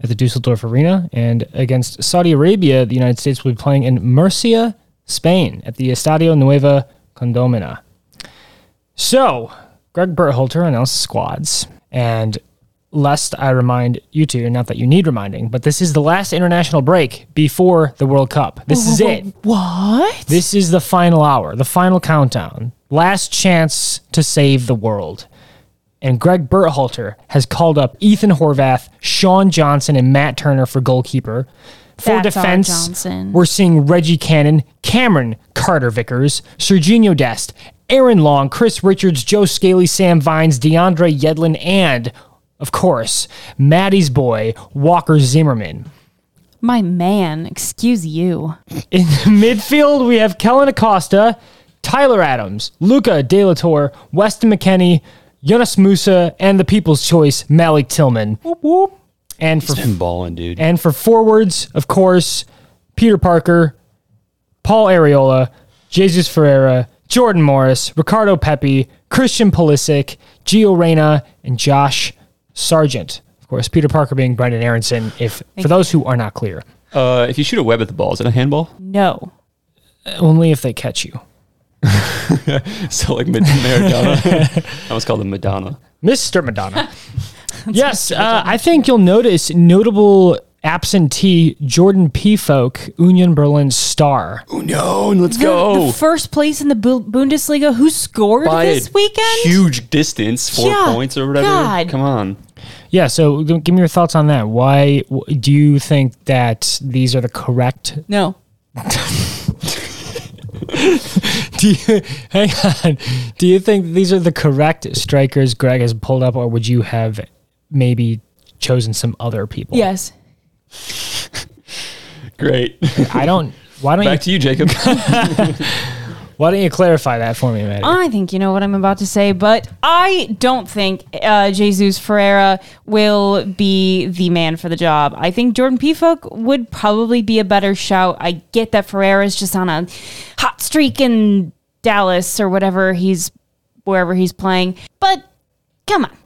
at the Dusseldorf Arena, and against Saudi Arabia, the United States will be playing in Murcia, Spain, at the Estadio Nueva Condomina. So, Greg Berhalter announced squads, and lest I remind you two, not that you need reminding, but this is the last international break before the World Cup. This is it. What? This is the final hour, the final countdown, last chance to save the world. And Greg Berhalter has called up Ethan Horvath, Sean Johnson, and Matt Turner for goalkeeper. For That's defense, we're seeing Reggie Cannon, Cameron Carter Vickers, Serginho Dest, Aaron Long, Chris Richards, Joe Scally, Sam Vines, DeAndre Yedlin, and, of course, Maddie's boy, Walker Zimmerman. My man, excuse you. In the midfield, we have Kellen Acosta, Tyler Adams, Luca De La Torre, Weston McKennie, Yunus Musah, and the people's choice, Malik Tillman. And for Been balling, dude. and for forwards, of course, Peter Parker, Paul Arriola, Jesus Ferreira, Jordan Morris, Ricardo Pepi, Christian Pulisic, Gio Reyna, and Josh Sargent. Of course, Peter Parker being Brenden Aaronson, if for those who are not clear. Uh, if you shoot a web at the ball, is it a handball? No. Only if they catch you. So like Mad- Maradona. I was called him Madonna. Mr. Madonna. yes, uh, I think you'll notice notable absentee Jordan Pefok, Union Berlin star. Oh no, let's The, go. the first place in the Bu- Bundesliga who scored By this a weekend? Huge distance, four Yeah, points or whatever. God. Come on. Yeah, so give me your thoughts on that. Why do you think that these are the correct? No. Do you hang on? Do you think these are the correct strikers Greg has pulled up, or would you have maybe chosen some other people? Yes. Great. I don't. Why don't Back you? Back to you, Jacob. Why don't you clarify that for me, Maddie? I think you know what I'm about to say, but I don't think uh, Jesus Ferreira will be the man for the job. I think Jordan Pefok would probably be a better shout. I get that Ferreira is just on a hot streak in Dallas or whatever he's wherever he's playing, but come on.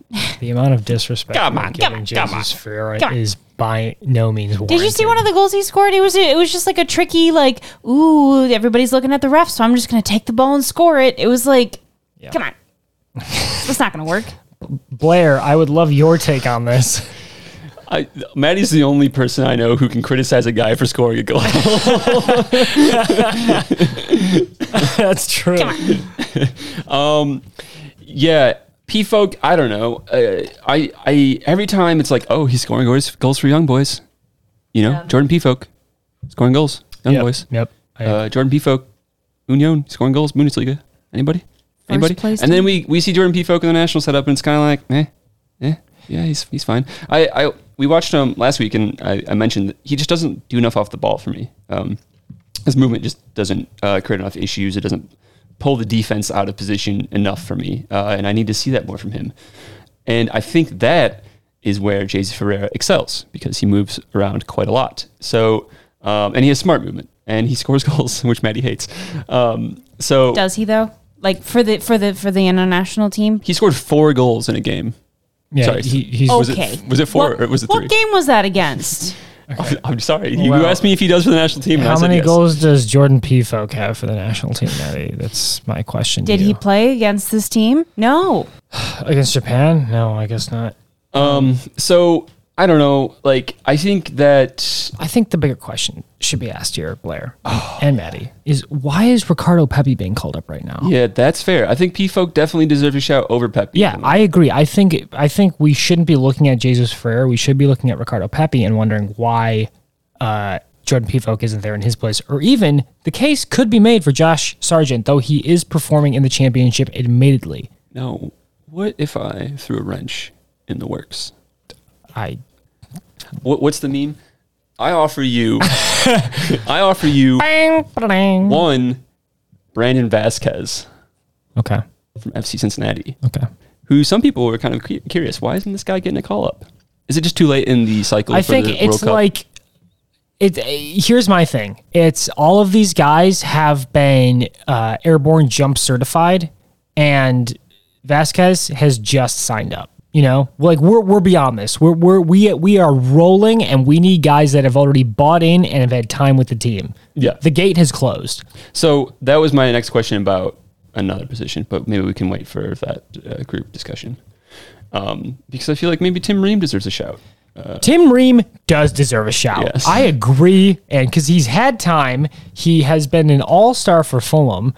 The amount of disrespect Come you're on, giving come on, Jesus Ferreira come on. is by no means warranted. Did you see one of the goals he scored? It was it was just like a tricky like ooh everybody's looking at the ref, so I'm just gonna take the ball and score it. It was like, come on, that's not gonna work. Blair? I would love your take on this. I, Maddie's the only person I know who can criticize a guy for scoring a goal. That's true. um, yeah, Pefok. I don't know. Uh, I I every time it's like, oh, he's scoring goals, goals for young boys. You know, Yeah. Jordan Pefok scoring goals. young Yep. boys. Yep. I- Uh, Jordan Pefok, Union scoring goals, Bundesliga. Anybody? Anybody? place and then team. we we see Jordan Pefok in the national setup, and it's kind of like, eh, eh, yeah, he's he's fine. I, I we watched him last week, and I, I mentioned that he just doesn't do enough off the ball for me. Um, his movement just doesn't uh, create enough issues. It doesn't pull the defense out of position enough for me, uh, and I need to see that more from him. And I think that is where Jay-Z Ferreira excels because he moves around quite a lot. So, um, and he has smart movement and he scores goals, which Maddie hates. Um, so Does he though? Like for the for the for the international team? he scored four goals in a game. yeah, sorry. he, he's Was it- okay. was it four What, or was it three? what game was that against? I'm sorry. You Well, asked me if he does for the national team. and I How said many yes. goals does Jordan Pefok have for the national team, Maddie? That's my question. to Did you. he play against this team? No. against Japan? No, I guess not. Um, so I don't know. Like, I think that I think the bigger question should be asked here, Blair and Maddie, is why is Ricardo Pepi being called up right now? yeah, that's fair. I think Pefok definitely deserve a shout over Pep. Yeah, I agree. I think I think we shouldn't be looking at Jesus Ferrer. We should be looking at Ricardo Pepi and wondering why uh, Jordan Pefok isn't there in his place. Or even the case could be made for Josh Sargent, though he is performing in the championship admittedly. Now, what if I threw a wrench in the works? I What, what's the meme? I offer you, I offer you one Brandon Vazquez Okay. from FC Cincinnati, Okay. who some people were kind of cu- curious. Why isn't this guy getting a call up? Is it just too late in the cycle? I for think the World it's Cup? like it. Here's my thing. It's all of these guys have been uh, airborne jump certified, and Vazquez has just signed up. You know, like we're we're beyond this. We're we're we we are rolling, and we need guys that have already bought in and have had time with the team. Yeah. the gate has closed. So that was my next question about another position, but maybe we can wait for that uh, group discussion. Um, because I feel like maybe Tim Ream deserves a shout. Tim Ream does deserve a shout. Yes. I agree. And because he's had time, he has been an all star for Fulham.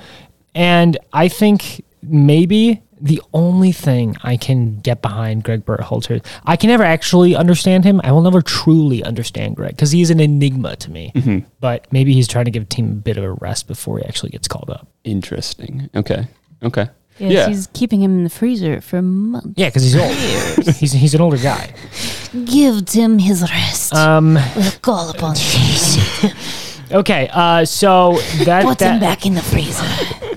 And I think maybe the only thing I can get behind Greg Berhalter, I can never actually understand him. I will never truly understand Greg because he is an enigma to me. Mm-hmm. But maybe he's trying to give the team a bit of a rest before he actually gets called up. Interesting. Okay. Okay. Yes, yeah. he's keeping him in the freezer for months. Yeah, because he's old. he's, he's an older guy. Give Tim his rest. Um, We'll call upon Casey. okay, uh, so that, Put that him back in the freezer.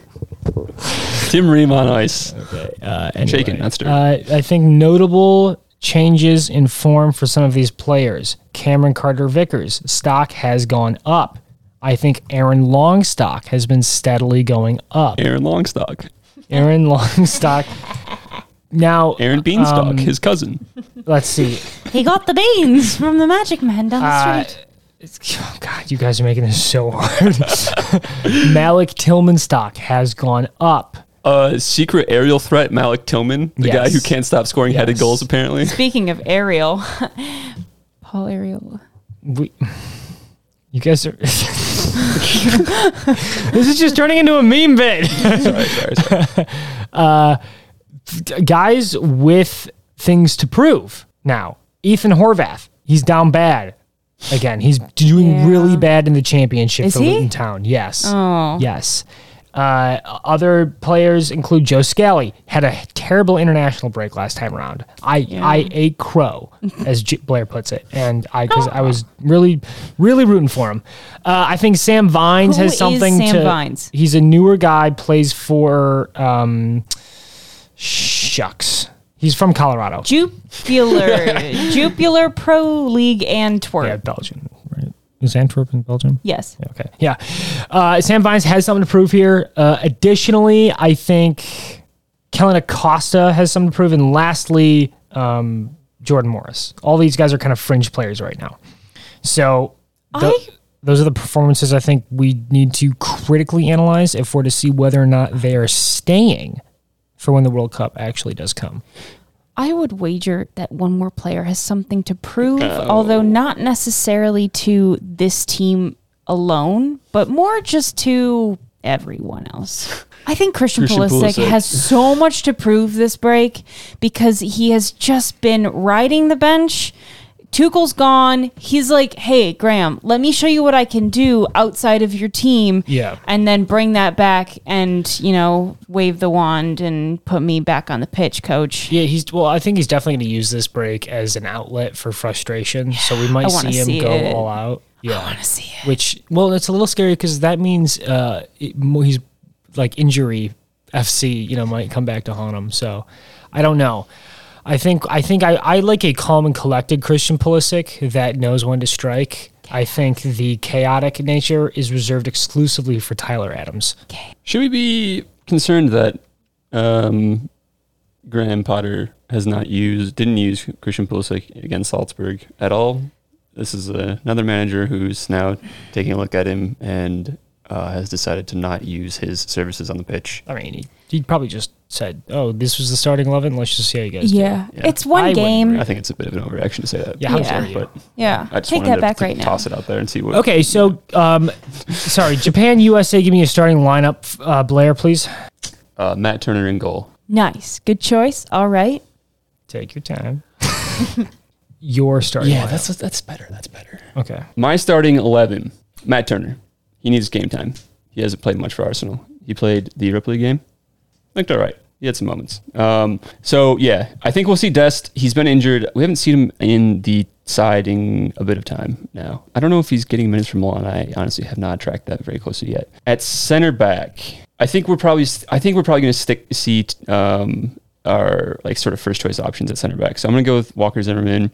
Tim Ream on ice. Uh, anyway, Shaken, not stirred. Uh, I think notable changes in form for some of these players. Cameron Carter Vickers stock has gone up. I think Aaron Longstock has been steadily going up. Aaron Longstock. Aaron Longstock. Now, Aaron Beanstalk, Um, his cousin. let's see. He got the beans from the Magic Man down the Uh, street. it's, oh God, you guys are making this so hard. Malik Tillman stock has gone up. Uh, secret aerial threat, Malik Tillman, the guy who can't stop scoring headed goals, apparently. Speaking of aerial, Paul Ariel. We, you guys are. this is just turning into a meme bit. sorry, sorry, sorry. Guys with things to prove. Now, Ethan Horvath, he's down bad. Again, he's doing Yeah. really bad in the championship Is for he? Luton Town. Yes. Oh. Yes. Uh, other players include Joe Scally, had a terrible international break last time around. I I ate crow, as J- Blair puts it, and I because I was really really rooting for him. Uh, I think Sam Vines Who has something Sam to. Vines? He's a newer guy, plays for um, shucks. He's from Colorado. Jupiler. Jupiler Pro League Antwerp. Yeah, Belgium, right? Is Antwerp in Belgium? Yes. Okay. Yeah. Uh, Sam Vines has something to prove here. Uh, additionally, I think Kellen Acosta has something to prove. And lastly, um, Jordan Morris. All these guys are kind of fringe players right now. So tho- I- those are the performances I think we need to critically analyze if we're to see whether or not they are staying for when the World Cup actually does come. I would wager that one more player has something to prove, oh. although not necessarily to this team alone, but more just to everyone else. I think Christian, Christian Pulisic, Pulisic. has so much to prove this break because he has just been riding the bench, Tuchel's gone. He's like, hey, Graham, let me show you what I can do outside of your team. Yeah. And then bring that back and, you know, wave the wand and put me back on the pitch, coach. Yeah, he's well. I think he's definitely going to use this break as an outlet for frustration. so we might see him see go it. all out. Yeah, I wanna see it. Which well, it's a little scary because that means uh, it, he's like injury FC. You know, might come back to haunt him. So I don't know. I think I think I, I like a calm and collected Christian Pulisic that knows when to strike. I think the chaotic nature is reserved exclusively for Tyler Adams. Should we be concerned that um, Graham Potter has not used, didn't use Christian Pulisic against Salzburg at all? This is uh, another manager who's now taking a look at him and uh, has decided to not use his services on the pitch. I mean, he, he probably just said, "Oh, this was the starting eleven. Let's just see how you guys do." Yeah. Yeah. It's one I game. I think it's a bit of an overreaction to say that. Yeah, how Yeah. dare? But Yeah. I just Take that to, back to right now. toss it out there and see what. Okay, so um, sorry, Japan USA. Give me a starting lineup, uh, Blair, please. Uh, Matt Turner in goal. Nice. Good choice. All right. Take your time. Your starting. Yeah, lineup. that's that's better. That's better. okay. My starting 11, Matt Turner. He needs game time. He hasn't played much for Arsenal. He played the Europa League game. Looked all right. He had some moments. Um, so, yeah, I think we'll see Dest. He's been injured. We haven't seen him in the side in a bit of time now. I don't know if he's getting minutes from Milan. I honestly have not tracked that very closely yet. At center back, I think we're probably I think we're probably going to stick see um, our like sort of first choice options at center back. So I'm going to go with Walker Zimmerman.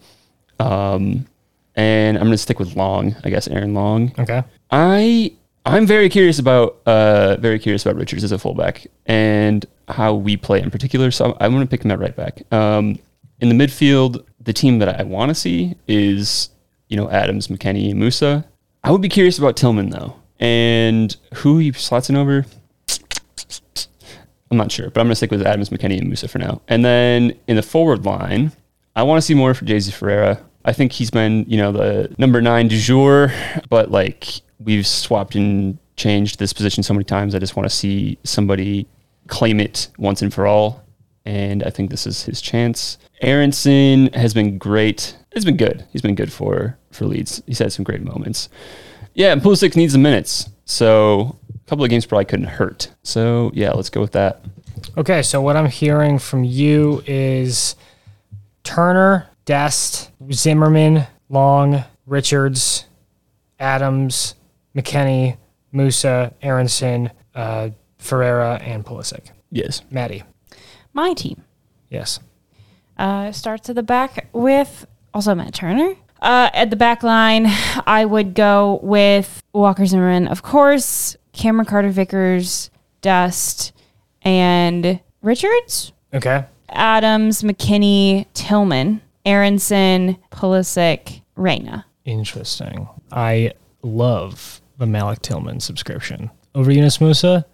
Um, and I'm going to stick with Long, I guess Aaron Long. Okay. I I'm very curious about uh very curious about Richards as a fullback and how we play in particular. So I'm going to pick him at right back. Um, in the midfield, the team that I want to see is you know Adams, McKennie, Musah. I would be curious about Tillman though, and who he slots in over. I'm not sure, but I'm going to stick with Adams, McKennie, and Musah for now. And then in the forward line, I want to see more for Jay-Z Ferreira. I think he's been, you know, the number nine du jour, but like we've swapped and changed this position so many times. I just want to see somebody claim it once and for all. And I think this is his chance. Aaronson has been great. He's been good. He's been good for for Leeds. He's had some great moments. Yeah, and Pulisic needs the minutes. So a couple of games probably couldn't hurt. So yeah, let's go with that. Okay. So what I'm hearing from you is Turner, Dest, Zimmerman, Long, Richards, Adams, McKennie, Musah, Aaronson, uh, Ferreira, and Pulisic. Yes. Maddie. My team. Yes. Uh, starts at the back with also Matt Turner. Uh, at the back line, I would go with Walker Zimmerman, of course, Cameron Carter Vickers, Dest, and Richards, Okay. Adams, McKennie, Tillman, Aaronson, Pulisic, Reyna. Interesting. I love the Malik Tillman subscription. Over Yunus Musah,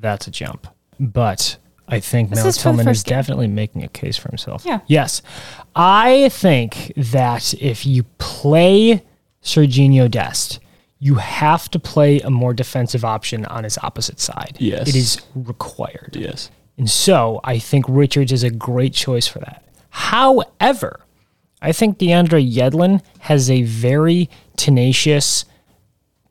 that's a jump. But I think This Malik is Tillman is game. definitely making a case for himself. Yeah. Yes. I think that if you play Serginho Dest, you have to play a more defensive option on his opposite side. Yes. It is required. Yes. And so I think Richards is a great choice for that. However, I think DeAndre Yedlin has a very tenacious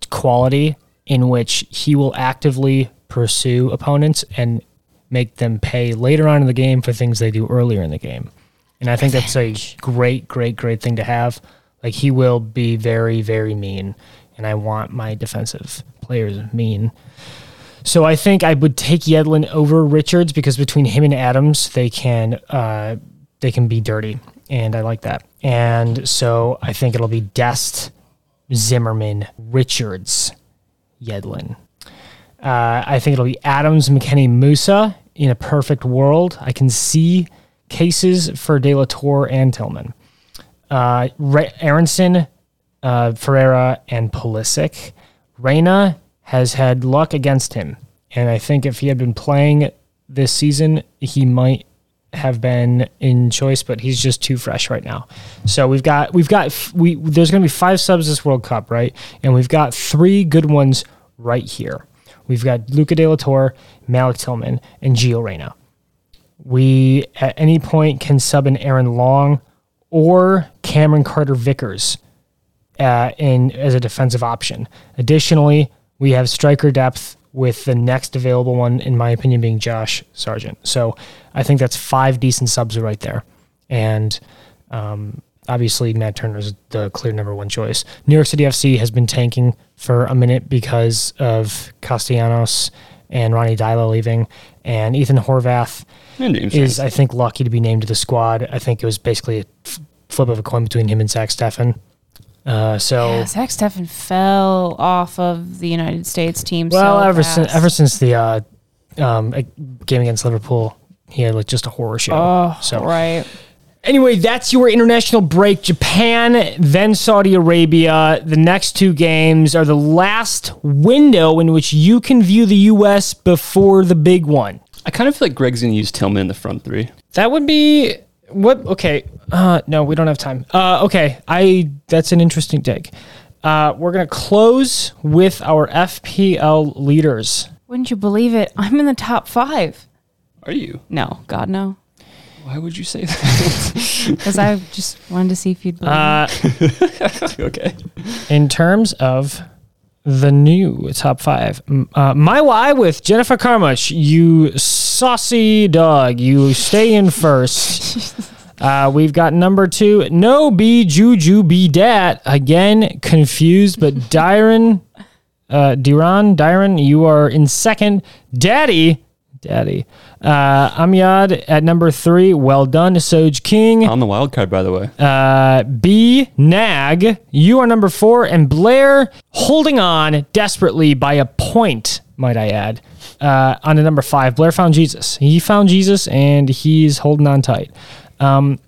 quality in which he will actively pursue opponents and make them pay later on in the game for things they do earlier in the game. And I think that's a great, great, great thing to have. Like he will be very, very mean. And I want my defensive players mean. So I think I would take Yedlin over Richards because between him and Adams, they can uh, they can be dirty, and I like that. And so I think it'll be Dest, Zimmerman, Richards, Yedlin. Uh, I think it'll be Adams, McKennie, Musah. In a perfect world, I can see cases for De La Torre and Tillman. Uh, Re- Aaronson, uh, Ferreira, and Pulisic. Reyna has had luck against him, and I think if he had been playing this season, he might have been in choice, but he's just too fresh right now. So we've got we've got we there's going to be five subs this World Cup, right? And we've got three good ones right here. We've got Luca De La Torre, Malik Tillman, and Gio Reyna. We at any point can sub in Aaron Long or Cameron Carter Vickers uh, in as a defensive option. Additionally, we have striker depth with the next available one, in my opinion, being Josh Sargent. So I think that's five decent subs right there. And um, obviously, Matt Turner is the clear number one choice. New York City FC has been tanking for a minute because of Castellanos and Ronny Deila leaving, and Ethan Horvath is, I think, lucky to be named to the squad. I think it was basically a f- flip of a coin between him and Zach Steffen. Uh, so, Yeah, Zach Steffen fell off of the United States team. well, so ever since ever since the uh, um, uh, game against Liverpool, he had like just a horror show. Oh, so right. Anyway, that's your international break. Japan, then Saudi Arabia. The next two games are the last window in which you can view the U.S. before the big one. I kind of feel like Gregg's going to use Tillman in the front three. That would be what? Okay, uh, no, we don't have time. Uh, okay, I that's an interesting take. Uh, we're gonna close with our FPL leaders. Wouldn't you believe it? I'm in the top five. Are you? No, God, no. Why would you say that? Because I just wanted to see if you'd believe. Uh, okay. in terms of the new top five, uh, my why with Jennifer Carmuch, you saucy dog, you stay in first. Uh, we've got number two, no be juju be dat. Again, confused, but Dyron, uh, Diron, Dyron, you are in second. Daddy, Daddy. Uh, Amyad at number three. Well done, Soj King. On the wild card, by the way. Uh, B Nag, you are number four, and Blair holding on desperately by a point, might I add, uh, on to number five. Blair found Jesus. He found Jesus, and he's holding on tight. Um,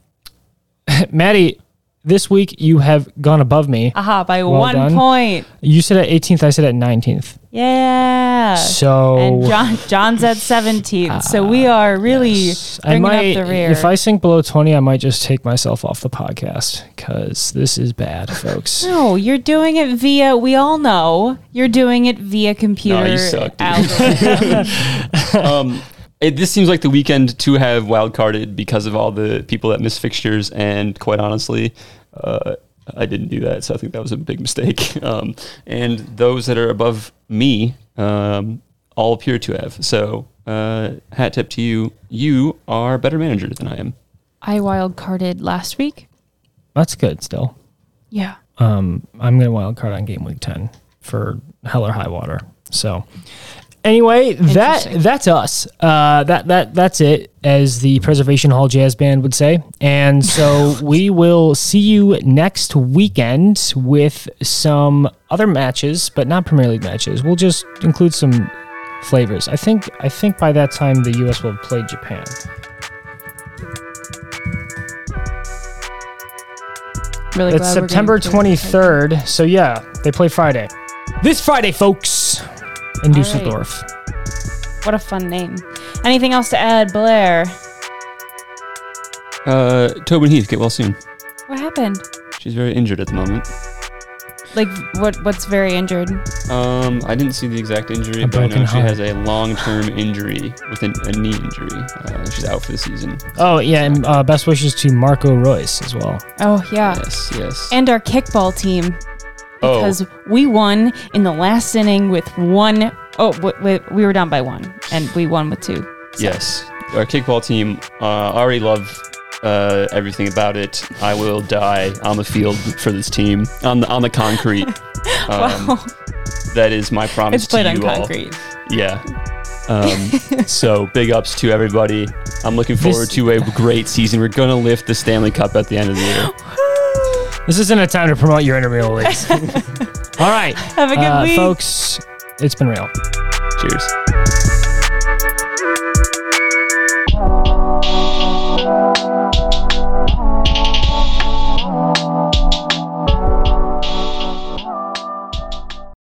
Maddie, this week you have gone above me. Aha, by well one done. point. You said at 18th, I said at 19th. Yeah. So and John John's at 17th. so we are really I bringing might, up the rear. if I sink below 20, I might just take myself off the podcast because this is bad, folks. no, you're doing it via. We all know you're doing it via computer No, you suck, um, it, this seems like the weekend to have wild carded because of all the people that miss fixtures, and quite honestly, uh, I didn't do that, so I think that was a big mistake. Um, and those that are above me um, all appear to have. So, uh, hat tip to you. You are a better manager than I am. I wild carded last week. That's good still. Yeah. Um, I'm gonna wild card on game week ten for hell or high water. So anyway, that that's us. Uh, that that that's it, as the Preservation Hall Jazz Band would say. And so we will see you next weekend with some other matches, but not Premier League matches. We'll just include some flavors. I think I think by that time the U.S. will have played Japan. Really It's September getting through this. 23rd. So yeah, they play Friday. This Friday, folks, in All right. Dusseldorf. What a fun name. Anything else to add, Blair? Uh, Tobin Heath, get well soon. What happened? She's very injured at the moment. Like what? What's very injured? Um, I didn't see the exact injury, A but I know broken she has a long-term injury with an, a knee injury. Uh, she's out for the season. Oh yeah, and uh, best wishes to Marco Reus as well. Oh yeah. Yes, yes. And our kickball team oh, because we won in the last inning with one oh w- w- we were down by one and we won with two. So, yes. Our kickball team uh, already love uh, everything about it. I will die on the field for this team on the on the concrete. Um, Wow. That is my promise It's played to on you all. concrete. Yeah. Um, so big ups to everybody. I'm looking forward to a great season. We're gonna lift the Stanley Cup at the end of the year. This isn't a time to promote your intramural leagues. All right, Have a good uh, week. folks. It's been real. Cheers.